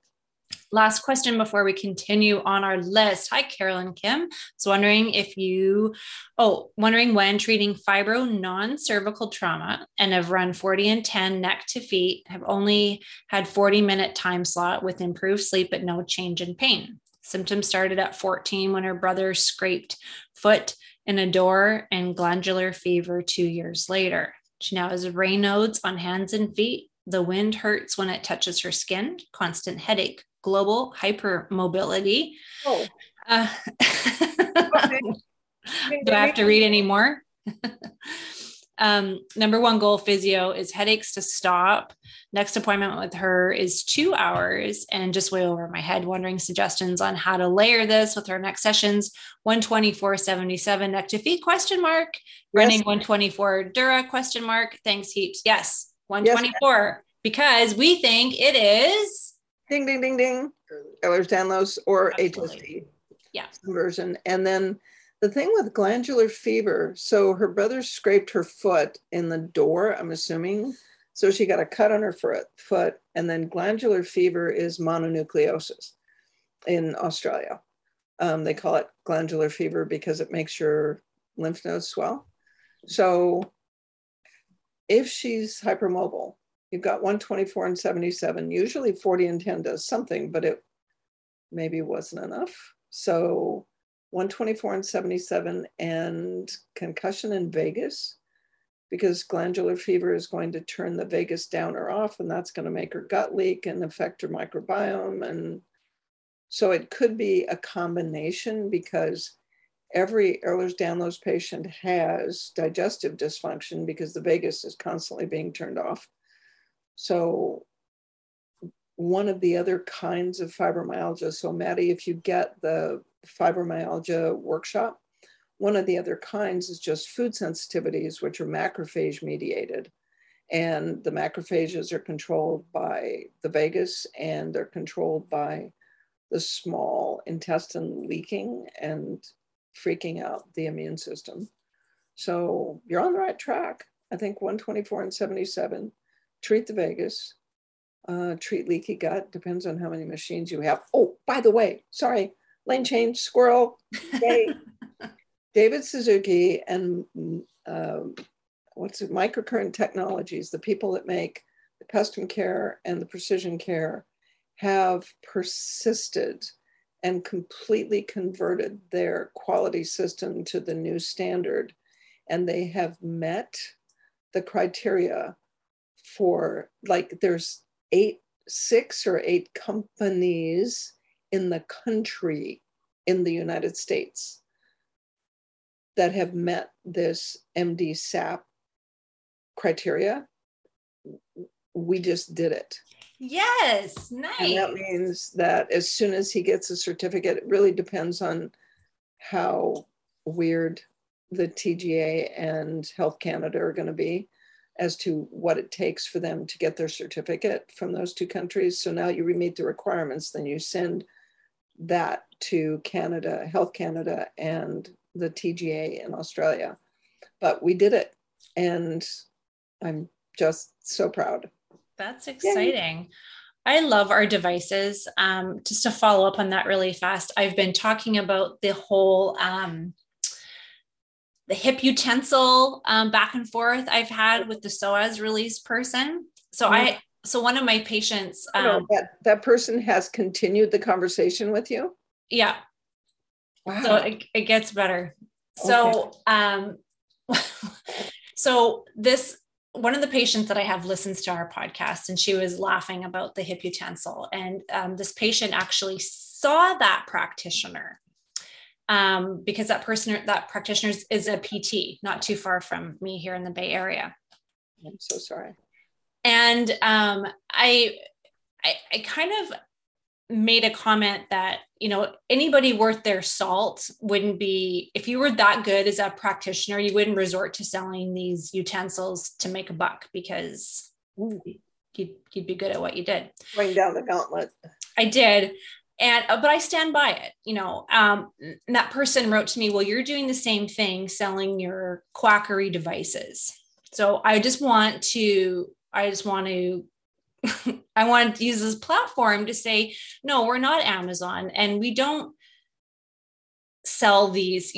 Speaker 2: Last question before we continue on our list. Hi, Carolyn Kim. So, wondering if you, oh, wondering when treating fibro non cervical trauma and have run 40 and 10 neck to feet, have only had 40 minute time slot with improved sleep, but no change in pain. Symptoms started at 14 when her brother scraped foot in a door and glandular fever two years later. She now has Raynaud's on hands and feet. The wind hurts when it touches her skin, constant headache, global hypermobility. Oh. Uh, [laughs] do I have to read any more? [laughs] um, number one goal physio is headaches to stop. Next appointment with her is two hours and just way over my head, wondering suggestions on how to layer this with her next sessions. 124.77 neck to feet question mark. Yes. Running 124 Dura question mark. Thanks heaps. Yes, 124 yes. because we think it is
Speaker 1: ding ding ding ding Ehlers-Danlos or
Speaker 2: Absolutely.
Speaker 1: HSD
Speaker 2: yeah
Speaker 1: version. And then the thing with glandular fever, so her brother scraped her foot in the door, I'm assuming. So she got a cut on her foot, and then glandular fever is mononucleosis in Australia. Um, they call it glandular fever because it makes your lymph nodes swell. So if she's hypermobile, you've got 124 and 77, usually 40 and 10 does something, but it maybe wasn't enough. So 124 and 77 and concussion in vagus because glandular fever is going to turn the vagus down or off and that's going to make her gut leak and affect her microbiome and so it could be a combination because every Ehlers-Danlos patient has digestive dysfunction because the vagus is constantly being turned off. So one of the other kinds of fibromyalgia. So Maddie, if you get the fibromyalgia workshop. One of the other kinds is just food sensitivities, which are macrophage mediated. And the macrophages are controlled by the vagus and they're controlled by the small intestine leaking and freaking out the immune system. So you're on the right track. I think 124 and 77. Treat the vagus, uh, treat leaky gut, depends on how many machines you have. Oh, by the way, sorry, lane change, squirrel. [laughs] David Suzuki and uh, what's it, microcurrent technologies, the people that make the custom care and the precision care have persisted and completely converted their quality system to the new standard. And they have met the criteria for like there's eight, six or eight companies in the country in the United States that have met this MD SAP criteria. We just did it.
Speaker 2: Yes, nice.
Speaker 1: And that means that as soon as he gets a certificate, it really depends on how weird the TGA and Health Canada are going to be as to what it takes for them to get their certificate from those two countries. So now you meet the requirements, then you send that to Canada, Health Canada, and the TGA in Australia. But we did it, and I'm just so proud.
Speaker 2: That's exciting. Yay. I love our devices. Um, just to follow up on that really fast, I've been talking about the whole um, the hip utensil um, back and forth I've had with the psoas release person. So mm-hmm. I so one of my patients
Speaker 1: um, that that person has continued the conversation with you
Speaker 2: yeah wow. so it, it gets better so okay. um [laughs] so this one of the patients that I have listens to our podcast, and she was laughing about the hip utensil. And um, this patient actually saw that practitioner um, because that person, that practitioner is a PT, not too far from me here in the Bay Area.
Speaker 1: I'm so sorry.
Speaker 2: And um, I, I, I kind of made a comment that you know anybody worth their salt wouldn't be if you were that good as a practitioner you wouldn't resort to selling these utensils to make a buck because you'd, you'd be good at what you did.
Speaker 1: Bring down the gauntlet.
Speaker 2: I did and uh, but i stand by it you know um, that person wrote to me well you're doing the same thing selling your quackery devices so i just want to i just want to [laughs] I wanted to use this platform to say, no, we're not Amazon and we don't sell these.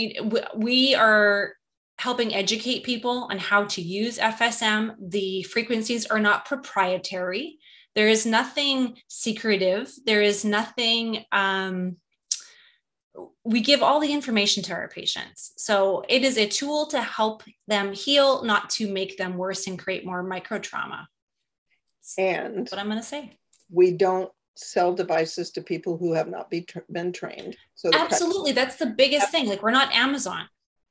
Speaker 2: We are helping educate people on how to use FSM. The frequencies are not proprietary. There is nothing secretive. There is nothing, um, we give all the information to our patients. So it is a tool to help them heal, not to make them worse and create more micro trauma.
Speaker 1: And
Speaker 2: what I'm going to say.
Speaker 1: We don't sell devices to people who have not be tra- been trained.
Speaker 2: So absolutely, that's the biggest thing. Like we're not Amazon.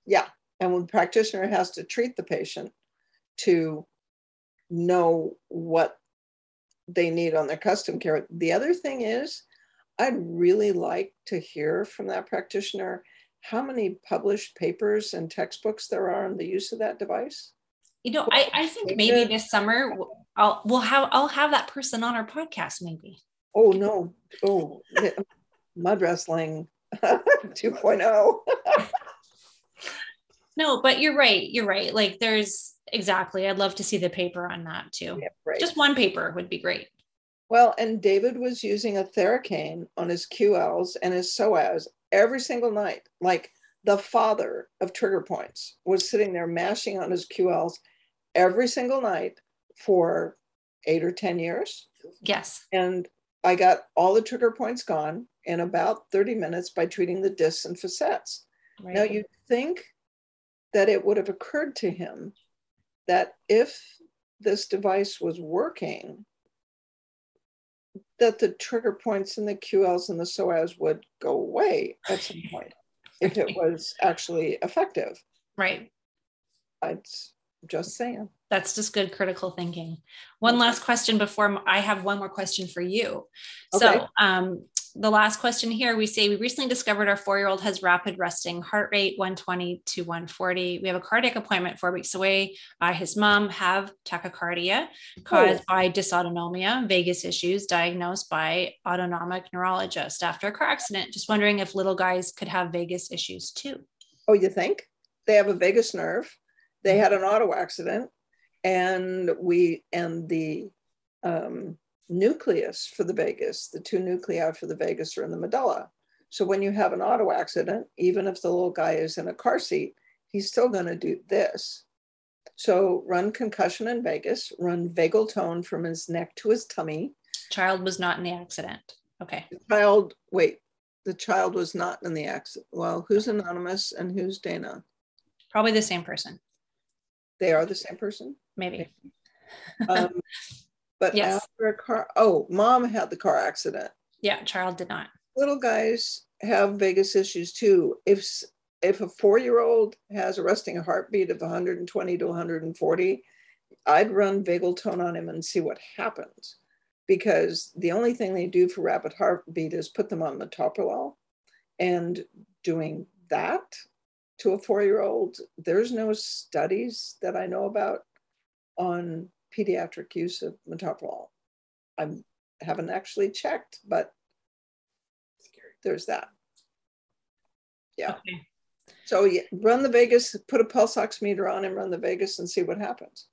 Speaker 1: Yeah, and when the practitioner has to treat the patient to know what they need on their custom care. The other thing is, I'd really like to hear from that practitioner how many published papers and textbooks there are on the use of that device.
Speaker 2: You know, I, I think maybe this summer I'll we'll have I'll have that person on our podcast maybe.
Speaker 1: Oh no. Oh mud wrestling [laughs] 2.0. [laughs]
Speaker 2: no, but you're right. You're right. Like there's exactly. I'd love to see the paper on that too. Yeah, right. Just one paper would be great.
Speaker 1: Well, and David was using a Theracane on his QLs and his psoas every single night. Like the father of trigger points was sitting there mashing on his QLs every single night for eight or 10 years.
Speaker 2: Yes.
Speaker 1: And I got all the trigger points gone in about 30 minutes by treating the discs and facets. Right. Now, you'd think that it would have occurred to him that if this device was working, that the trigger points and the QLs and the psoas would go away at some [sighs] point if it was actually effective.
Speaker 2: Right.
Speaker 1: I'd just saying.
Speaker 2: That's just good critical thinking. One last question before I have one more question for you. Okay. So, um, the last question here. We say we recently discovered our four year old has rapid resting heart rate 120 to 140 we have a cardiac appointment four weeks away uh, his mom. Have tachycardia caused oh. by dysautonomia vagus issues diagnosed by autonomic neurologist after a car accident. Just wondering if little guys could have vagus issues too.
Speaker 1: Oh you think? They have a vagus nerve. They had an auto accident and we and the um, nucleus for the vagus the two nuclei for the vagus are in the medulla. So when you have an auto accident even if the little guy is in a car seat he's still going to do this. So run concussion in vagus run vagal tone from his neck to his tummy.
Speaker 2: Child was not in the accident. Okay.
Speaker 1: The child wait the child was not in the accident well who's anonymous and who's dana?
Speaker 2: Probably the same person.
Speaker 1: They are the same person?
Speaker 2: Maybe.
Speaker 1: um, but yes. after a car, oh, mom had the car accident.
Speaker 2: Yeah, child did not.
Speaker 1: Little guys have vagus issues too. If if a four year old has a resting heartbeat of 120 to 140, I'd run vagal tone on him and see what happens. Because the only thing they do for rapid heartbeat is put them on metoprolol. And doing that to a four year old. There's no studies that I know about on pediatric use of metoprolol. I haven't actually checked, but there's that. Yeah. Okay. So yeah, run the vagus, put a pulse oximeter on him, run the vagus, and see what happens.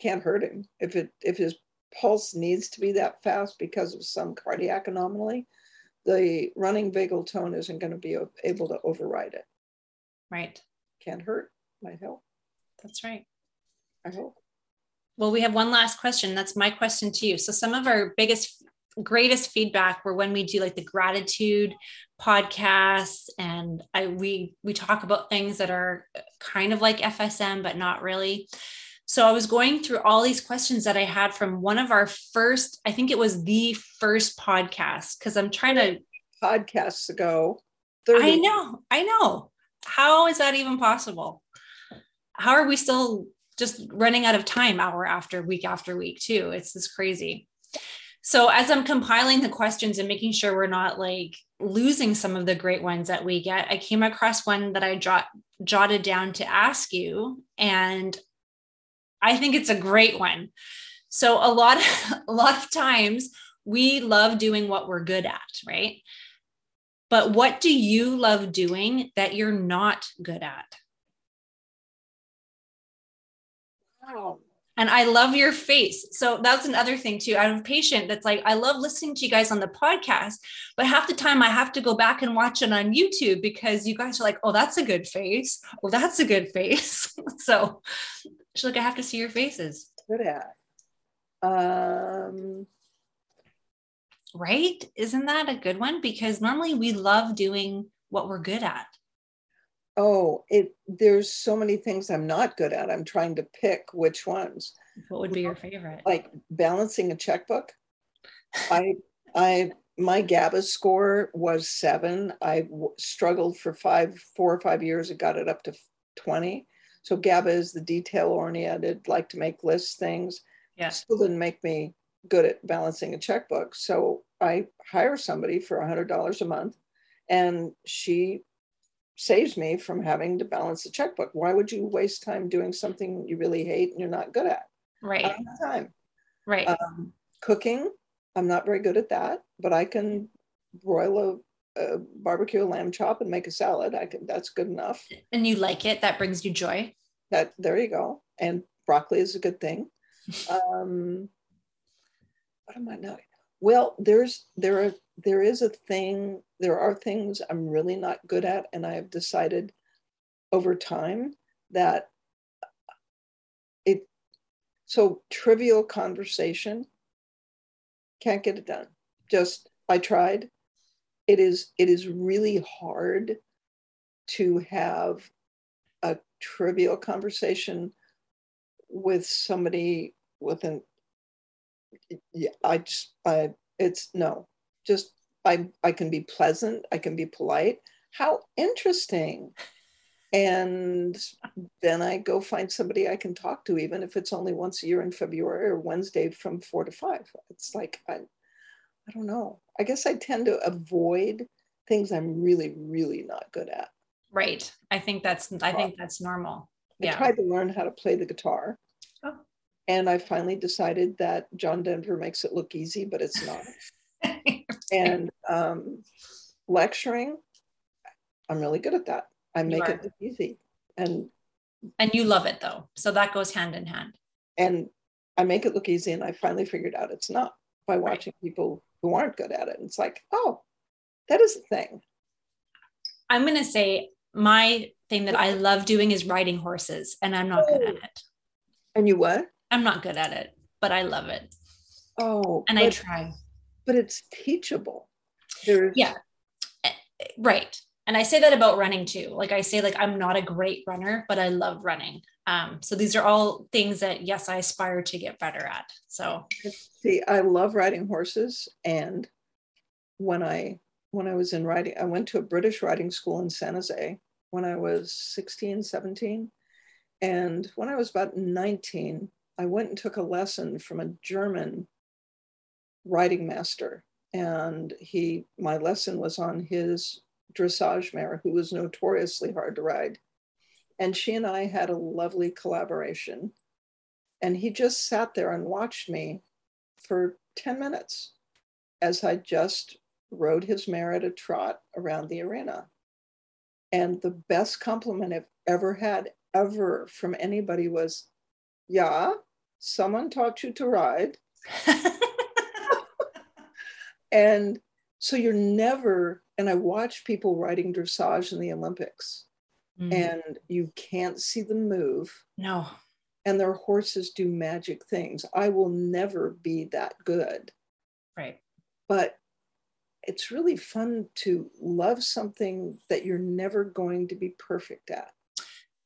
Speaker 1: Can't hurt him if it if his pulse needs to be that fast because of some cardiac anomaly. The running vagal tone isn't going to be able to override it.
Speaker 2: Right.
Speaker 1: Can't hurt. Might help.
Speaker 2: That's right.
Speaker 1: I hope.
Speaker 2: Well, we have one last question. That's my question to you. So, some of our biggest, greatest feedback were when we do like the gratitude podcasts, and I we we talk about things that are kind of like FSM, but not really. So I was going through all these questions that I had from one of our first, I think it was the first podcast, because I'm trying to
Speaker 1: podcasts ago.
Speaker 2: 30. I know, I know. How is that even possible? How are we still just running out of time hour after week after week, too? It's just crazy. So as I'm compiling the questions and making sure we're not like losing some of the great ones that we get, I came across one that I jot, jotted down to ask you. And I think it's a great one. So a lot, [laughs] a lot of times we love doing what we're good at, right? But what do you love doing that you're not good at? Wow. And I love your face. So that's another thing too. I'm a patient that's like, I love listening to you guys on the podcast, but half the time I have to go back and watch it on YouTube because you guys are like, oh, that's a good face. Oh, that's a good face. [laughs] so she's like, I have to see your faces.
Speaker 1: Good at. Um,
Speaker 2: right? Isn't that a good one? Because normally we love doing what we're good at.
Speaker 1: Oh, it there's so many things I'm not good at. I'm trying to pick which ones.
Speaker 2: What would be your favorite?
Speaker 1: Like balancing a checkbook. I I my GABA score was seven. I w- struggled for five, four or five years. and got it up to 20. So GABA is the detail oriented, like to make lists, things.
Speaker 2: Yeah.
Speaker 1: Still didn't make me good at balancing a checkbook. So I hire somebody for $100 a month and she saves me from having to balance a checkbook. Why would you waste time doing something you really hate and you're not good at?
Speaker 2: Right.
Speaker 1: time.
Speaker 2: Right.
Speaker 1: Um, cooking, I'm not very good at that, but I can broil a, a barbecue lamb chop and make a salad. I can. That's good enough.
Speaker 2: And you like it? That brings you joy.
Speaker 1: That there you go. And broccoli is a good thing. [laughs] um, what am I not? Well, there's there are there is a thing. There are things I'm really not good at, and I have decided over time that it. So trivial conversation can't get it done. Just I tried. It is it is really hard to have a trivial conversation with somebody with an yeah, I just, I, it's no, just, I, I can be pleasant, I can be polite. How interesting. And then I go find somebody I can talk to, even if it's only once a year in February or Wednesday from four to five. It's like, I, I don't know. I guess I tend to avoid things I'm really, really not good at.
Speaker 2: Right. I think that's, I think that's normal.
Speaker 1: Yeah. I tried to learn how to play the guitar.
Speaker 2: Oh.
Speaker 1: And I finally decided that John Denver makes it look easy, but it's not. [laughs] and um, lecturing, I'm really good at that. I make it look easy. And
Speaker 2: and you love it though. So that goes hand in hand.
Speaker 1: And I make it look easy. And I finally figured out it's not by watching right. people who aren't good at it. And it's like, oh, that is the thing.
Speaker 2: I'm going to say my thing that I love doing is riding horses, and I'm not oh. good at it.
Speaker 1: And you what?
Speaker 2: I'm not good at it, but I love it.
Speaker 1: Oh,
Speaker 2: and
Speaker 1: but,
Speaker 2: I try.
Speaker 1: But it's teachable. There's...
Speaker 2: Yeah, eh, right. And I say that about running too. Like I say, like I'm not a great runner, but I love running. Um, so these are all things that yes, I aspire to get better at. So
Speaker 1: see, I love riding horses, and when I when I was in riding, I went to a British riding school in San Jose when I was 16, 17. And when I was about 19, I went and took a lesson from a German riding master. And he, my lesson was on his dressage mare, who was notoriously hard to ride. And she and I had a lovely collaboration. And he just sat there and watched me for 10 minutes as I just rode his mare at a trot around the arena. And the best compliment I've ever had, ever from anybody was, Yeah, someone taught you to ride. [laughs] and so you're never, and I watch people riding dressage in the Olympics, mm. and you can't see them move.
Speaker 2: No.
Speaker 1: And their horses do magic things. I will never be that good.
Speaker 2: Right.
Speaker 1: But it's really fun to love something that you're never going to be perfect at.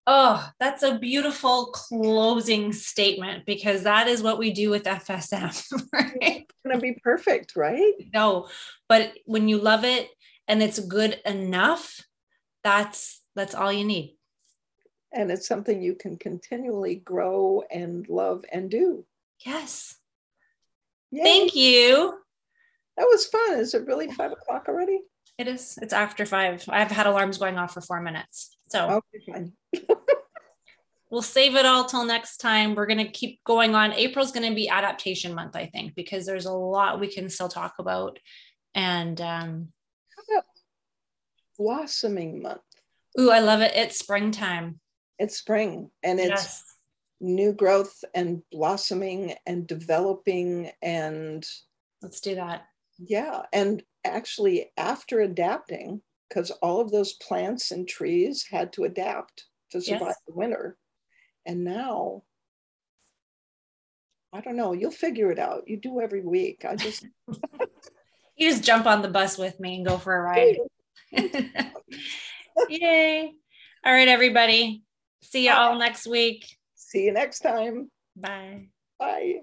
Speaker 2: Oh, that's a beautiful closing statement because that is what we do with FSM, [laughs] right?
Speaker 1: It's going to be perfect, right?
Speaker 2: No, but when you love it and it's good enough, that's that's all you need.
Speaker 1: And it's something you can continually grow and love and do.
Speaker 2: Yes.
Speaker 1: Yay.
Speaker 2: Thank you.
Speaker 1: That was fun. Is it really five o'clock already?
Speaker 2: It is. It's after five. I've had alarms going off for four minutes. So
Speaker 1: Okay, [laughs] [laughs]
Speaker 2: we'll save it all till next time. We're going to keep going on. April's going to be adaptation month, I think, because there's a lot we can still talk about. And, um,
Speaker 1: How about blossoming month?
Speaker 2: ooh, I love it. It's springtime.
Speaker 1: It's spring and it's
Speaker 2: yes.
Speaker 1: new growth and blossoming and developing and
Speaker 2: Let's do that.
Speaker 1: yeah and actually after adapting because all of those plants and trees had to adapt to survive
Speaker 2: Yes.
Speaker 1: the winter and now i don't know you'll figure it out you do every week i just [laughs] [laughs]
Speaker 2: You just jump on the bus with me and go for a ride. [laughs] Yay. All right, everybody. See you all next week.
Speaker 1: see you next time
Speaker 2: Bye.
Speaker 1: bye